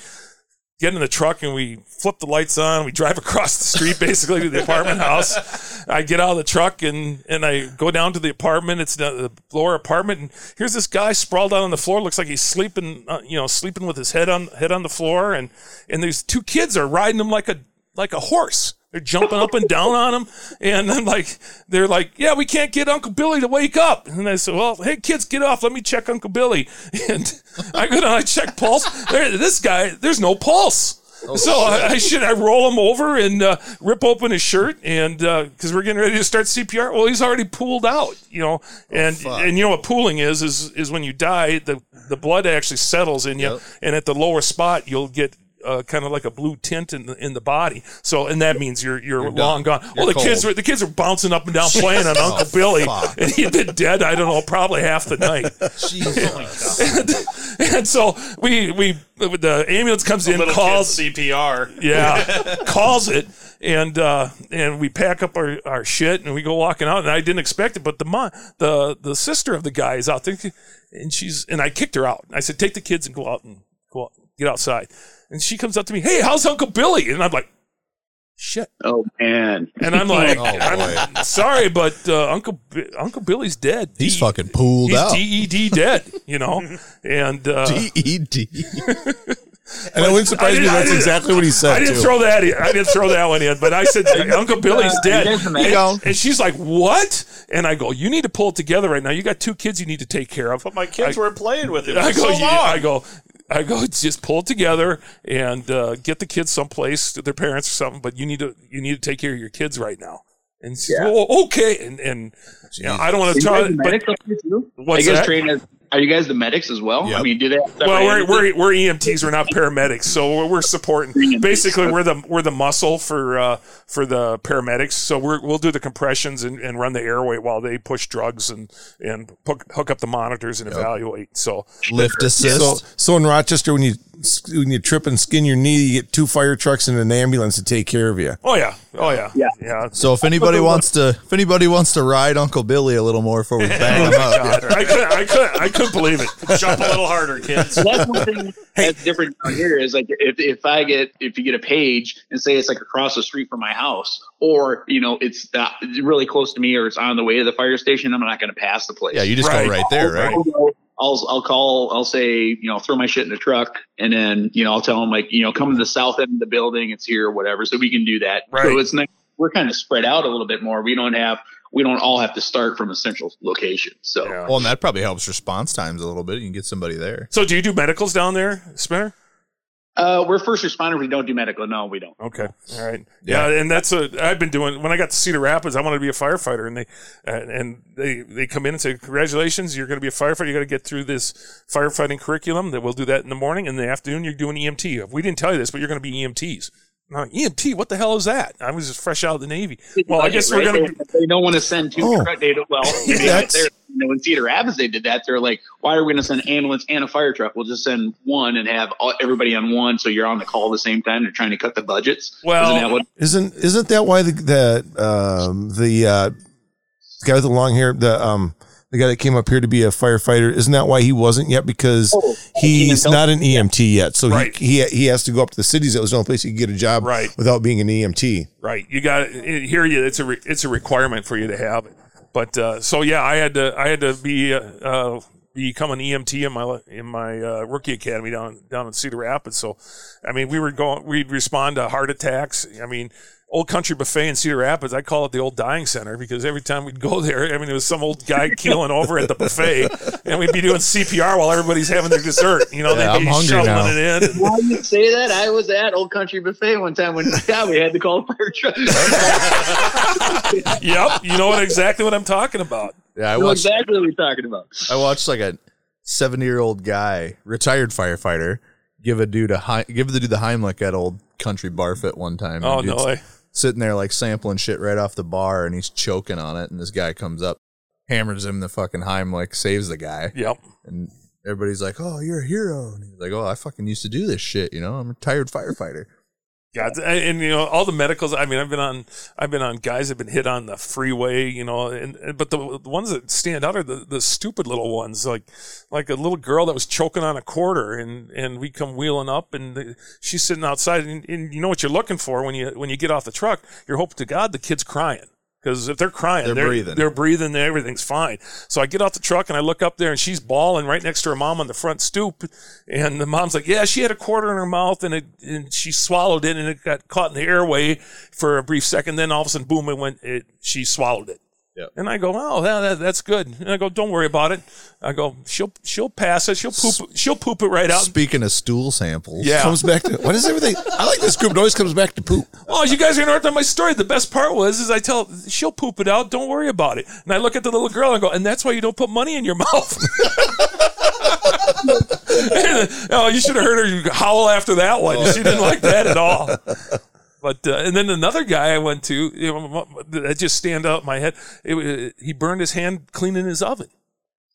get in the truck and we flip the lights on. We drive across the street basically to the apartment house. I get out of the truck and, and I go down to the apartment. It's the, lower apartment. And here's this guy sprawled out on the floor. Looks like he's sleeping, uh, you know, sleeping with his head on, head on the floor. And, and these two kids are riding him like a, like a horse. They're jumping up and down on him. And then like, they're like, yeah, we can't get Uncle Billy to wake up. And I said, well, hey kids, get off. Let me check Uncle Billy. And I go down, I check pulse. There, this guy, there's no pulse. so I, I should I roll him over and uh, rip open his shirt and because we're getting ready to start CPR. Well, he's already pooled out, you know. And fuck. and you know what pooling is is is when you die, the the blood actually settles in you, Yep. and at the lower spot you'll get. Uh, kind of like a blue tint in the in the body, so and that means you're you're, long gone. well, the You're kids cold. were the kids were bouncing up and down playing on Uncle Billy, fuck. and he'd been dead. I don't know, probably half the night. and, and so we we the ambulance comes in, calls kid CPR. yeah, calls it, and uh, and we pack up our, our shit and we go walking out. And I didn't expect it, but the mom, the the sister of the guy is out there, and she's and I kicked her out. I said, "Take the kids and go out and go out, get outside." And she comes up to me, "Hey, how's Uncle Billy?" And I'm like, shit. Oh man. And I'm like, Oh, I'm sorry, but uh, Uncle B- Uncle Billy's dead. He's D- fucking pulled He's out. DED dead, you know, and uh, DED. And it wouldn't surprise me. That's exactly what he said. I didn't too. throw that. In. I didn't throw that one in, but I said Uncle Billy's dead, you and, and she's like, "What?" And I go, "You need to pull it together right now. You got two kids you need to take care of." But my kids I- were playing with him I go, so long. I go, I go, just pull it together and uh, get the kids someplace to their parents or something. But you need to, you need to take care of your kids right now. And Yeah. oh, okay. And and you know, I don't want to you try, guys but medics up here too? What's are you that? trained as? Are you guys the medics as well? Yep. I mean, do they? Have well, we're, we're we're EMTs. We're not paramedics, so we're, we're supporting. Basically, we're the we're the muscle for uh, for the paramedics. So we're, we'll do the compressions and, and run the airway while they push drugs and and hook, hook up the monitors and evaluate. So Lift assist. So, so in Rochester, when you when you trip and skin your knee, you get two fire trucks and an ambulance to take care of you. oh yeah, oh yeah, Yeah. yeah. So if anybody wants to, if anybody wants to ride Uncle Billy a little more before we bang him up, I couldn't, I couldn't, I couldn't believe it. Jump a little harder, kids. That's one thing that's different down here is like if, if I get if you get a page and say it's like across the street from my house or you know it's uh, really close to me or it's on the way to the fire station I'm not going to pass the place. yeah, you just Right. go right there, right? I'll, I'll I'll call I'll say you know throw my shit in the truck and then you know I'll tell them like you know come to the south end of the building it's here or whatever so we can do that. Right. So it's nice. We're kind of spread out a little bit more. We don't have we don't all have to start from a central location. So Yeah. Well, and that probably helps response times a little bit. You can get somebody there. So do you do medicals down there, Spinner? uh, we're first responders. We don't do medical. No, we don't. Okay, all right, yeah, and that's a I've been doing. When I got to Cedar Rapids, I wanted to be a firefighter, and they uh, and they they come in and say, "Congratulations, you're going to be a firefighter. You got to get through this firefighting curriculum. That we'll do that in the morning. In the afternoon, you're doing EMT. We didn't tell you this, but you're going to be EMTs." I'm EMT, what the hell is that? I was just fresh out of the Navy. Well, I guess we're Right? going to. They, they don't want to send two. Oh. They don't, well, maybe That's- they're, you know, in Cedar Rapids they did that. They're like, why are we going to send an ambulance and a fire truck? We'll just send one and have all, everybody on one, so you're on the call at the same time. They're trying to cut the budgets. Well- Isn't that what? Isn't isn't that why the the um, the uh, guy with the long hair the um the guy that came up here to be a firefighter isn't that why he wasn't yet because Oh, he's Keenan not an EMT yet so Right. he, he he has to go up to the cities that was the only place he could get a job Right. without being an EMT Right. You got it here. You it's a re, it's a requirement for you to have it. But uh, so yeah, I had to I had to be uh, uh, become an EMT in my in my uh, rookie academy down down in Cedar Rapids. So I mean, we were going we'd respond to heart attacks. I mean. Old Country Buffet in Cedar Rapids, I call it the old dying center because every time we'd go there, I mean, it was some old guy keeling over at the buffet, and we'd be doing CPR while everybody's having their dessert. You know, Yeah, they'd be I'm hungry shoveling now. it in. Why do you say that? I was at Old Country Buffet one time when yeah, we had to call a fire truck. yep, you know what exactly what I'm talking about. Yeah, I I know watched. exactly what we're talking about. I watched like a seventy-year-old guy, retired firefighter, give a dude a Hei- give the dude the Heimlich at old country barfit one time. Oh no dude's way. Sitting there like sampling shit right off the bar, and he's choking on it. And this guy comes up, hammers him the fucking Heimlich, saves the guy, Yep. and everybody's like, "Oh, you're a hero." And he's like, "Oh, I fucking used to do this shit. You know, I'm a retired firefighter." Yeah, and, you know all the medicals. I mean, I've been on, I've been on guys that have been hit on the freeway. You know, and and- but the, the ones that stand out are the, the stupid little ones, like like a little girl that was choking on a quarter, and and we come wheeling up, and the, she's sitting outside, and, and you know what you're looking for when you when you get off the truck, you're hoping to God the kid's crying. Because if they're crying, They're they're, breathing. They're breathing. Everything's fine. So I get out the truck and I look up there, and she's bawling right next to her mom on the front stoop. And the mom's like, "Yeah, she had a quarter in her mouth, and it, and she swallowed it, and it got caught in the airway for a brief second. Then all of a sudden, boom! It went. It she swallowed it. Yep. And I go, "Oh, that, that, that's good." And I go, "Don't worry about it." I go, "She'll she'll pass it. She'll poop. She'll poop it right out." Speaking of stool samples, Yeah. comes back to what is everything I like this group it always comes back to poop Oh, you guys are gonna hear my story. The best part was is I tell she'll poop it out. Don't worry about it. And I look at the little girl and go, and that's why you don't put money in your mouth. oh, you should have heard her howl after that one. Oh. She didn't like that at all. But uh, and then another guy I went to, you know, that just stand out in my head. It, wa- he burned his hand cleaning his oven.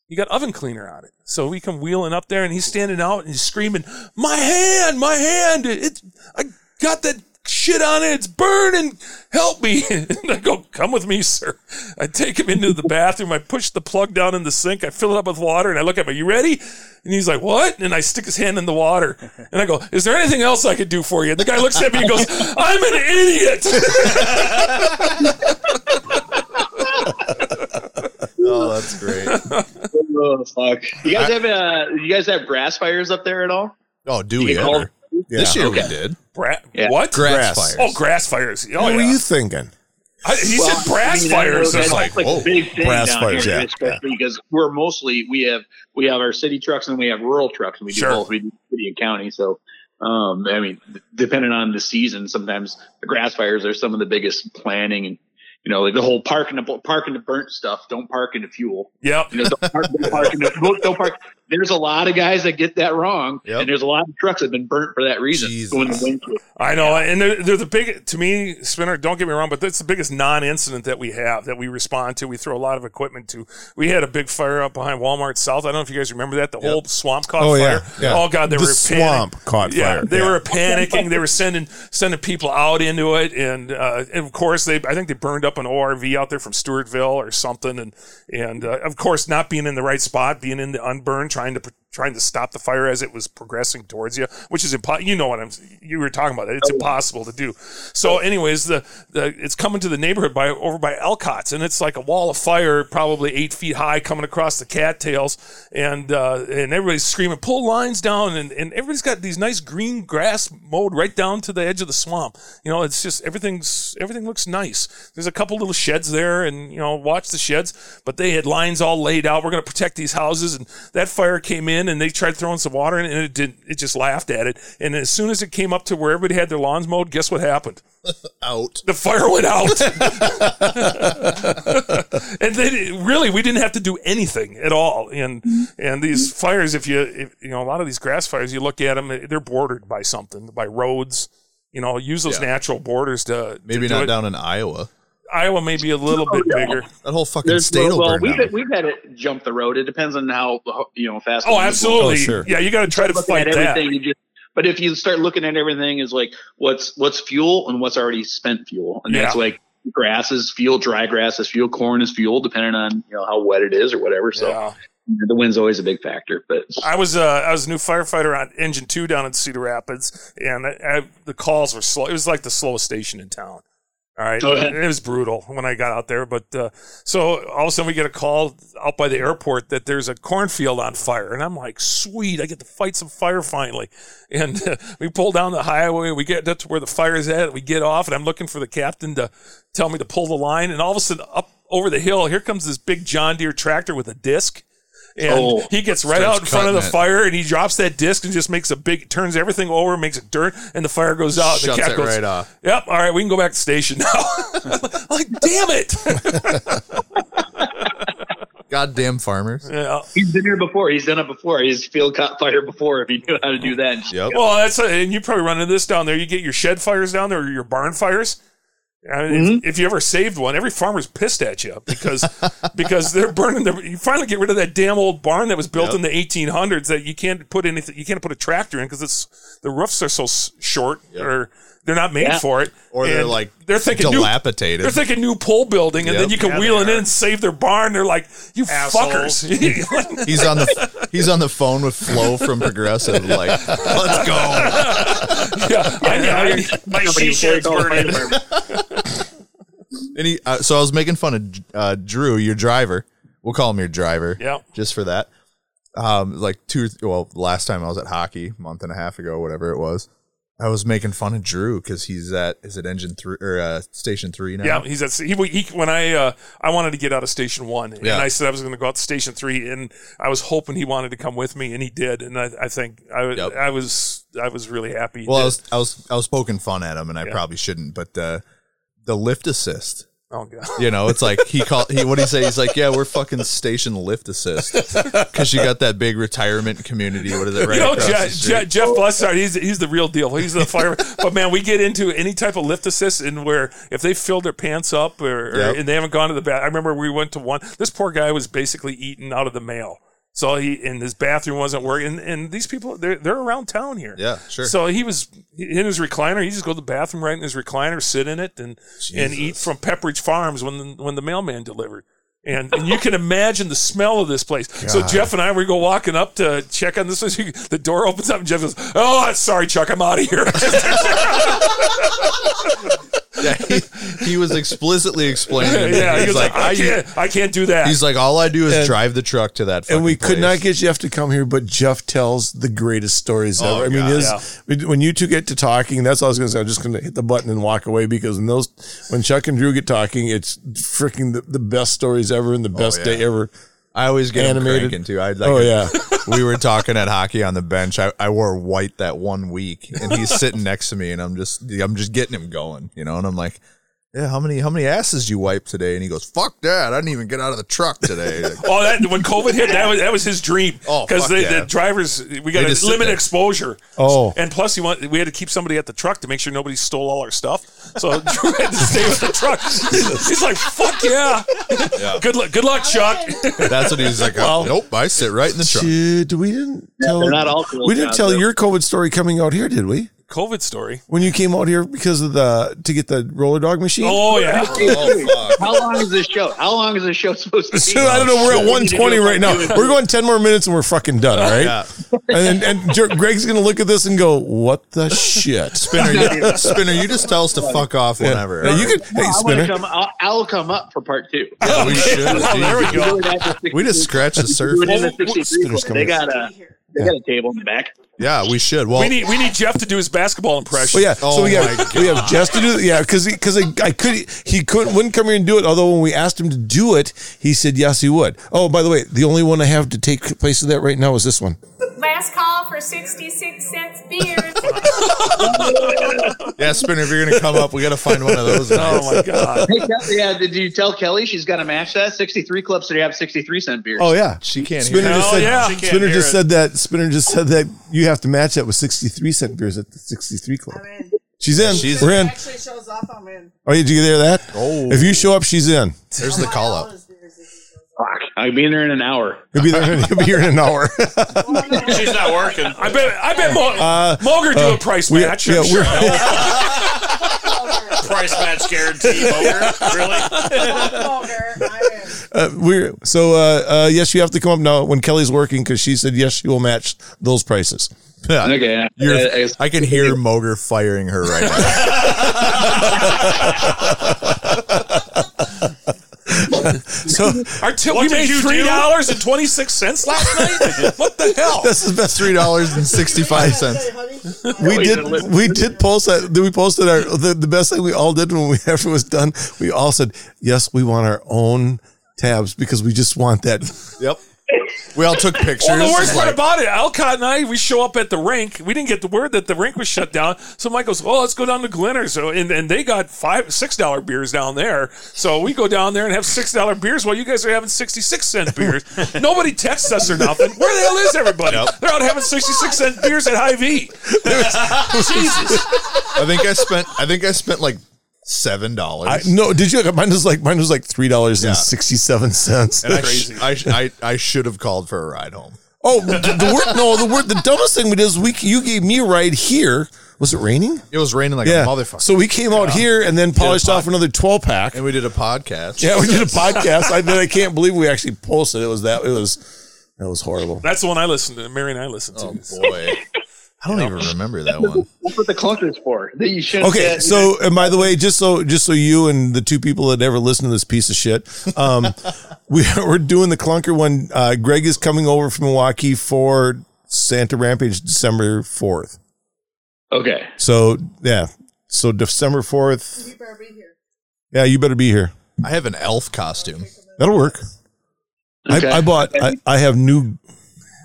He got oven cleaner on it. So we come wheeling up there and he's standing out and he's screaming, My hand, my hand. It, I got that shit on it. It's burning. Help me. And I go, come with me, sir. I take him into the bathroom. I push the plug down in the sink. I fill it up with water and I look at him, are you ready? And he's like, what? And I stick his hand in the water and I go, is there anything else I could do for you? And the guy looks at me and goes, I'm an idiot. Oh, that's great. Oh fuck! You guys have uh, you guys have grass fires up there at all? Oh, do You we get called- ever? This year Okay. we did. Bra- Yeah. What? Grass, Grass. fires. Oh, grass fires. Oh, what were you thinking? I, he Well, said brass I mean, fires. that's It's like, like whoa, a big thing brass down fires, here, yeah, especially because we're mostly we have we have our city trucks and we have rural trucks and we do Sure. both. We do city and county. So, um, I mean, depending on the season, sometimes the grass fires are some of the biggest planning and you know like the whole park in the park in the burnt stuff. Don't park into fuel. yep. You know, don't park, don't park into, don't, don't park. There's a lot of guys that get that wrong, Yep. and there's a lot of trucks that have been burnt for that reason. Jesus. Going to. I know, and they're, they're the big to me, Spinner. Don't get me wrong, but that's the biggest non-incident that we have that we respond to. We throw a lot of equipment to. We had a big fire up behind Walmart South. I don't know if you guys remember that. The whole swamp caught Oh, fire. yeah, yeah. Oh God, they The were swamp panic- caught yeah, fire. They Yeah. were panicking. They were sending sending people out into it, and, uh, and of course they. I think they burned up an ORV out there from Stewartville or something, and and uh, of course not being in the right spot, being in the unburned, trying to trying to stop the fire as it was progressing towards you, which is impossible. You know what I'm. You were talking about that. It's impossible to do. So, anyways, the, the it's coming to the neighborhood by over by Elcott's, and it's like a wall of fire, probably eight feet high, coming across the cattails, and uh, and everybody's screaming, "Pull lines down!" And and everybody's got these nice green grass mowed right down to the edge of the swamp. You know, it's just everything's everything looks nice. There's a couple little sheds there, and you know, watch the sheds, but they had lines all laid out. We're going to protect these houses, and that fire came in, and they tried throwing some water in, it, and it didn't. It just laughed at it. And as soon as it came up to where everybody had their lawns mowed, guess what happened? Out. The fire went out. and then really, we didn't have to do anything at all. And and these fires, if you if, you know a lot of these grass fires, you look at them, they're bordered by something, by roads. You know, use those Yeah. natural borders to to Maybe do not down in Iowa. Iowa may be a little bit yeah. bigger. That whole fucking There's, state will well, burn we've down. we've had it jump the road. It depends on how you know fast. Oh, absolutely. Oh, sure. Yeah, you got to try to fight at that. everything. You just, but if you start looking at everything as like what's what's fuel and what's already spent fuel, and that's like grass is fuel, dry grass is fuel, corn is fuel, depending on you know how wet it is or whatever. So Yeah. the wind's always a big factor. But I was uh, I was a new firefighter on Engine Two down in Cedar Rapids, and I, I, the calls were slow. It was like the slowest station in town. All right, it was brutal when I got out there. But uh, so all of a sudden we get a call out by the airport that there's a cornfield on fire, and I'm like, sweet, I get to fight some fire finally. And uh, we pull down the highway, we get to where the fire's at, we get off, and I'm looking for the captain to tell me to pull the line, and all of a sudden up over the hill, here comes this big John Deere tractor with a disc. And Oh. he gets right out in front of the it. fire and he drops that disc and just makes a big, turns everything over, makes it dirt, and the fire goes out. Shuts the cat it goes, right off. Yep. All right, we can go back to station now. like, damn it. Goddamn farmers. yeah. he's been here before. He's done it before. He's field caught fire before. If he knew how to do that. Yep. Well, that's and you probably run into this down there. You get your shed fires down there or your barn fires. I mean, Mm-hmm. if, if you ever saved one, every farmer's pissed at you because because they're burning their. You finally get rid of that damn old barn that was built Yep. in the 1800s that you can't put anything. You can't put a tractor in because it's the roofs are so short or they're not made Yeah. for it. Or they're And like they're thinking new, dilapidated. they're thinking new pole building, and Yep. then you can Yeah, wheel they it in are. and save their barn. They're like, you Assholes. fuckers. He's on the he's on the phone with Flo from Progressive. Like, let's go. yeah, I, I, My she shed's burning. And he, uh, so I was making fun of uh, Drew, your driver. We'll call him your driver. Yeah. Just for that. Um, like two. Well, last time I was at hockey, a month and a half ago, whatever it was. I was making fun of Drew because he's at is it engine three or uh, station three now? Yeah, he's at he, he when I uh, I wanted to get out of station one, and Yeah. I said I was going to go out to station three, and I was hoping he wanted to come with me, and he did, and I, I think I, was Yep. I was I was really happy. Well, I was I was I was poking fun at him, and I Yeah. probably shouldn't, but uh, the lift assist. Oh god, You know, it's like he called. He what do he say? He's like, yeah, we're fucking station lift assist because you got that big retirement community. What is it? Right you know across Je- the Je- Jeff Blessard, he's he's the real deal. He's the fire. but man, we get into any type of lift assist, and where if they filled their pants up or, or Yep. and they haven't gone to the bath. I remember we went to one. This poor guy was basically eaten out of the mail. So he and his bathroom wasn't working. And, and these people, they're they're around town here. Yeah, sure. So he was in his recliner. He just go to the bathroom right in his recliner, sit in it, and and eat from Pepperidge Farms when the, when the mailman delivered. And, and you can imagine the smell of this place. So Jeff and I we go walking up to check on this. Place. The door opens up and Jeff goes, "Oh, sorry, Chuck, I'm out of here." yeah, he, he was explicitly explaining. to me. yeah, he He's goes, like, I, can't, I can't do that. He's like, all I do is And- drive the truck to that. and we fucking could not get Jeff to come here, but Jeff tells the greatest stories Oh, ever. I mean, God, his, when you two get to talking, that's all I was going to say. I'm just going to hit the button and walk away because when those, when Chuck and Drew get talking, it's freaking the, the best stories ever and the oh, best Oh, yeah. day ever. I always get Animated. too. I like. Oh, yeah. we were talking at hockey on the bench. I, I wore white that one week, and he's sitting next to me, and I'm just I'm just getting him going, you know. And I'm like, yeah, how many how many asses you wiped today? And he goes, fuck that. I didn't even get out of the truck today. Oh, that when COVID hit, that was that was his dream. Oh, because the, yeah. the drivers we got to limit exposure. Oh. and plus he want we had to keep somebody at the truck to make sure nobody stole all our stuff. So Drew had to stay with the truck. He's like, "Fuck yeah, good luck, good luck, Chuck." That's what he's like. Well- nope, I sit right in the truck. Shit, we didn't tell, they're not all cool we didn't tell though. your COVID story coming out here, did we? COVID story. When you came out here because of the, to get the roller dog machine? Oh yeah, Oh fuck. How long is this show? How long is this show supposed to be? So, I don't know. We're at We 120 right now. We're going 10 more minutes and we're fucking done. All right. Yeah. And and Jer- Greg's gonna look at this and go, "What the shit?" Spinner, you, Spinner, you just tell us to fuck off whenever. Yeah, you could. Hey, I Spinner. come, I'll, I'll come up for part two. Yeah, we should. Oh, there we go. We just scratched the Do the surface. 63 Spinner's They got a they got a table in the back. Yeah, we should. Well, we need we need Jeff to do his basketball impression. Well, yeah. Oh so we have oh we have Jess to do. Yeah, because because I, I could he couldn't wouldn't come here and do it. Although when we asked him to do it, he said yes he would. Oh, by the way, the only one I have to take place of that right now is this one. Last call for 66 cents beers. yeah, Spinner, if you're gonna come up, we got to find one of those. Oh my god. Hey, yeah, did you tell Kelly she's got to match that? 63 clubs so you have 63 cent beers. Oh yeah, She can't Spinner hear. just Hell said. Oh, yeah. She Spinner hear just it. said that. Spinner just said that you have to match that with 63 cent beers at the 63 club. I'm in. She's in. She's- We're in. Actually shows off. I'm in. Oh, did you hear that? Oh. If you show up, she's in. There's the call up. Fuck. I'll be in there in an hour. He'll be there. He'll be here in an hour. She's not working. I bet I bet Mo- Uh, Moger do a price we- match. yeah, I'm sure. Price match guarantee. Motor. Really? Uh, we're so uh, uh, yes, you have to come up now when Kelly's working because she said yes, she will match those prices. Yeah. Okay. You're- I- I- I can hear Moger firing her right now. So Our tip, we made you three dollars and twenty six cents last night. what the hell? that's the best. Three dollars and sixty five cents. We did. We did post that. We posted our the, the best thing we all did when we after was done. We all said yes, we want our own tabs because we just want that. Yep. We all took pictures. Well, the worst part like, about it, Alcott and I, we show up at the rink. We didn't get the word that the rink was shut down. So Mike goes, "Oh, let's go down to Glenner." So and, and they got five, six dollar beers down there. So we go down there and have six dollar beers while you guys are having sixty six cent beers. Nobody texts us or nothing. Where the hell is everybody? They're out having sixty six cent beers at High V. Jesus. I think I spent. I think I spent like seven dollars. I, no, did you? Mine was like mine was like three dollars and sixty seven cents. and I, sh- I, sh- I, I should have called for a ride home. Oh, the, the word no, the word the dumbest thing we did is we you gave me a ride here. Was it raining? It was raining like Yeah. a motherfucker. So we came out here and then polished pod- off another twelve pack. and we did a podcast. Yeah, we did a podcast. I, I can't believe we actually posted. It was that. It was that was horrible. That's the one I listened to. Mary and I listened to. Oh boy. I don't even remember that one. That's what the clunker's for. That you shouldn't. Okay, get- so and by the way, just so just so you and the two people that ever listen to this piece of shit, um, we we're doing the clunker one. Uh, Greg is coming over from Milwaukee for Santa Rampage December fourth. okay. So yeah, so December fourth. Yeah, you better be here. I have an elf costume. That'll work. Okay. I, I bought. I, I have new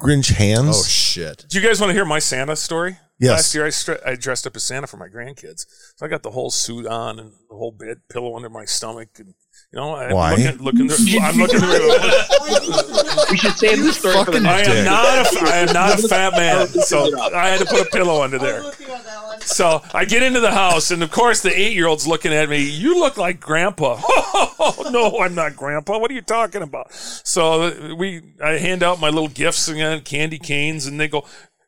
Grinch hands. Oh shit. Do you guys want to hear my Santa story? Yes. Last year I, stre- I dressed up as Santa for my grandkids. So I got the whole suit on and the whole bed pillow under my stomach. And, you know, I'm Why? looking, looking there, I'm looking there. we should save the story for the I am not a, I am not a fat man. Oh, so I had to put a pillow under there. Oh, so I get into the house, and of course the eight year old's looking at me. You look like Grandpa. Oh no, I'm not Grandpa. What are you talking about? So we, I hand out my little gifts and candy canes, and they go.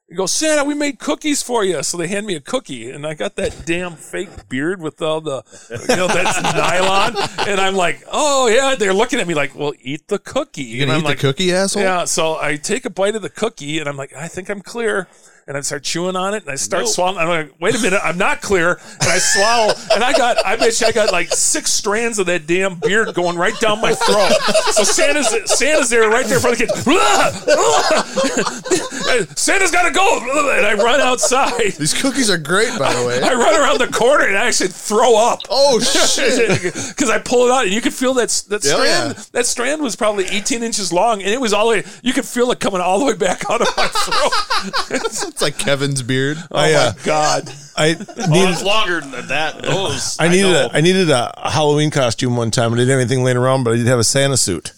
They go, Santa, we made cookies for you. So they hand me a cookie, and I got that damn fake beard with all the, you know, that's nylon. And I'm like, oh, yeah. They're looking at me like, well, eat the cookie. You and gonna I'm eat like, the cookie, asshole? yeah, so I take a bite of the cookie and I'm like, I think I'm clear. And I start chewing on it and I start swallowing. I'm like, wait a minute, I'm not clear. And I swallow and I got, I bet you I got like six strands of that damn beard going right down my throat. So Santa's, Santa's there right there in front of the kids. Santa's got to go. And I run outside. These cookies are great, by the way. I run around the corner and I actually throw up. Oh shit! Because I pull it out and you could feel that that strand. yeah. That strand was probably 18 inches long and it was all the way. You could feel it coming all the way back out of my throat. it's like Kevin's beard. oh I, uh, my god! I Oh, needed, it's longer than that. Those I needed know. a, I needed a Halloween costume one time. I didn't have anything laying around, but I did have a Santa suit,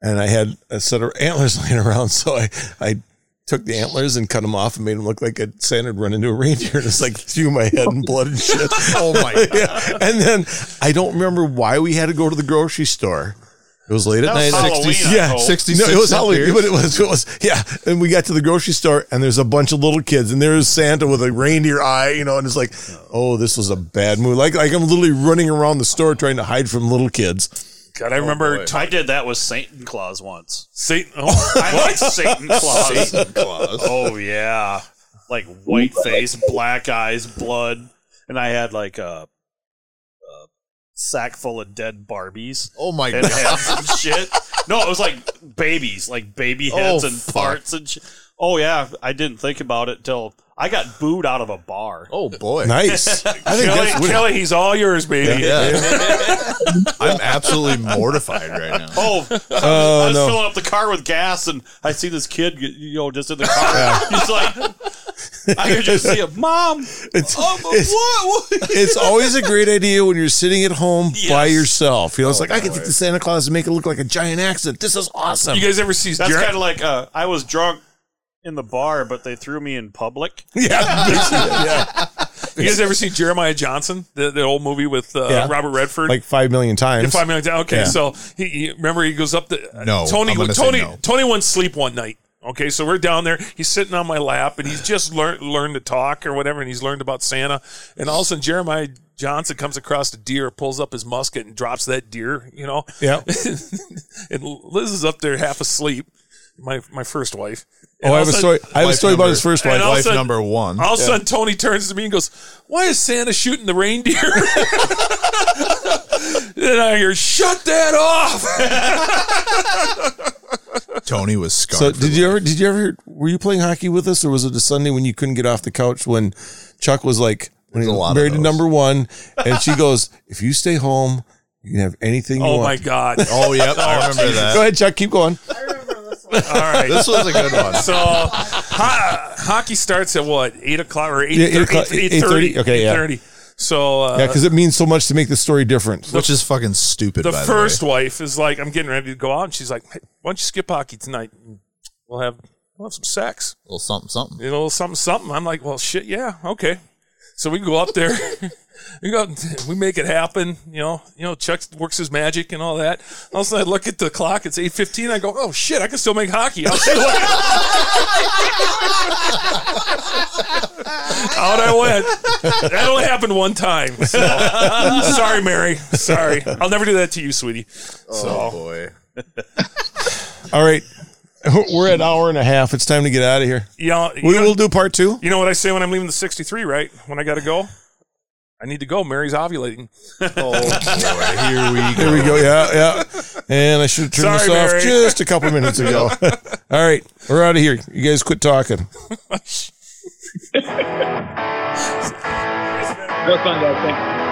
and I had a set of antlers laying around. So I I took the antlers and cut them off and made them look like a Santa had run into a reindeer. And it's like through my head and blood and shit. Oh my god! yeah. And then I don't remember why we had to go to the grocery store. It was late at That was night. Halloween, I yeah, hope. 66 No, it was cent Halloween, beers. but it was it was yeah. And we got to the grocery store, and there's a bunch of little kids, and there's Santa with a reindeer eye, you know, and it's like, oh, this was a bad move. Like like I'm literally running around the store trying to hide from little kids. God, I remember oh, boy. t- I did that with Satan Claus once. Satan. Oh, I like Satan Claus. Satan Claus. Oh yeah, like white face, black eyes, blood, and I had like a, a sack full of dead Barbies Oh my and god! heads and shit. No, it was like babies, like baby oh, heads Oh, and fuck. parts and shit. Oh yeah, I didn't think about it till I got booed out of a bar. Oh boy! Nice. I think Kelly, that's. Kelly, he's all yours, baby. Yeah. I'm absolutely mortified right now. Oh, I was, Oh, I was no. filling up the car with gas, and I see this kid, you know, just in the car. He's like, I could just see him, Mom. It's, Oh, it's, what? what?" it's always a great idea when you're sitting at home by yourself. You know, it's like I can take the Santa Claus and make it look like a giant accident. This is awesome. You guys ever see That's Jer- kind of like uh, I was drunk in the bar, but they threw me in public. yeah, yeah. You guys ever see Jeremiah Johnson, the, the old movie with uh, Yeah. Robert Redford? like five million times. Yeah, five minutes. Okay, Yeah. so he, he remember he goes up the No, Tony I'm gonna say Tony no. Tony went sleep one night. Okay, so we're down there. He's sitting on my lap, and he's just learned learned to talk or whatever, and he's learned about Santa. And all of a sudden, Jeremiah Johnson comes across a deer, pulls up his musket, and drops that deer. You know, Yeah. and Liz is up there half asleep. My my first wife. Oh, I have a story. I have a Wife story about his first wife. all of Wife sudden- number one. All of a sudden, Tony turns to me and goes, "Why is Santa shooting the reindeer?" and I hear, "Shut that off!" Tony was scarred. So did you ever? Did you ever? Were you playing hockey with us, or was it a Sunday when you couldn't get off the couch when Chuck was like when he There's a lot married to number one, and she goes, "If you stay home, you can have anything you oh, want. oh want." my god! Oh, yep. I oh, remember that. Go ahead, Chuck. Keep going. All right. This was a good one. So ho- hockey starts at what eight o'clock or eight Yeah, eight o'clock- 8:30? Okay, yeah. 8:30. So uh, Yeah, because it means so much to make the story different. Which is fucking stupid. the by first the way. wife is like, "I'm getting ready to go out," and she's like, hey, "Why don't you skip hockey tonight? We'll have we'll have some sex, little something, something. you know, something something." I'm like, "Well, shit, yeah, okay." So we go up there. We go, we make it happen, you know. You know, Chuck works his magic and all that. All of a sudden, I look at the clock; it's eight fifteen. I go, "Oh shit, I can still make hockey." I'll see. Out I went. That only happened one time. So. Sorry, Mary. Sorry. I'll never do that to you, sweetie. Oh So boy. All right, we're at an hour and a half. It's time to get out of here. you know, We will do part two. you know what I say when I'm leaving the 63, right? When I got to go, I need to go. Mary's ovulating. Oh boy. Here we go. Here go. we go. Yeah, yeah. And I should have turned Sorry, this off Mary. just a couple minutes ago. All right, we're out of here. You guys quit talking. That was fun, guys. Thanks.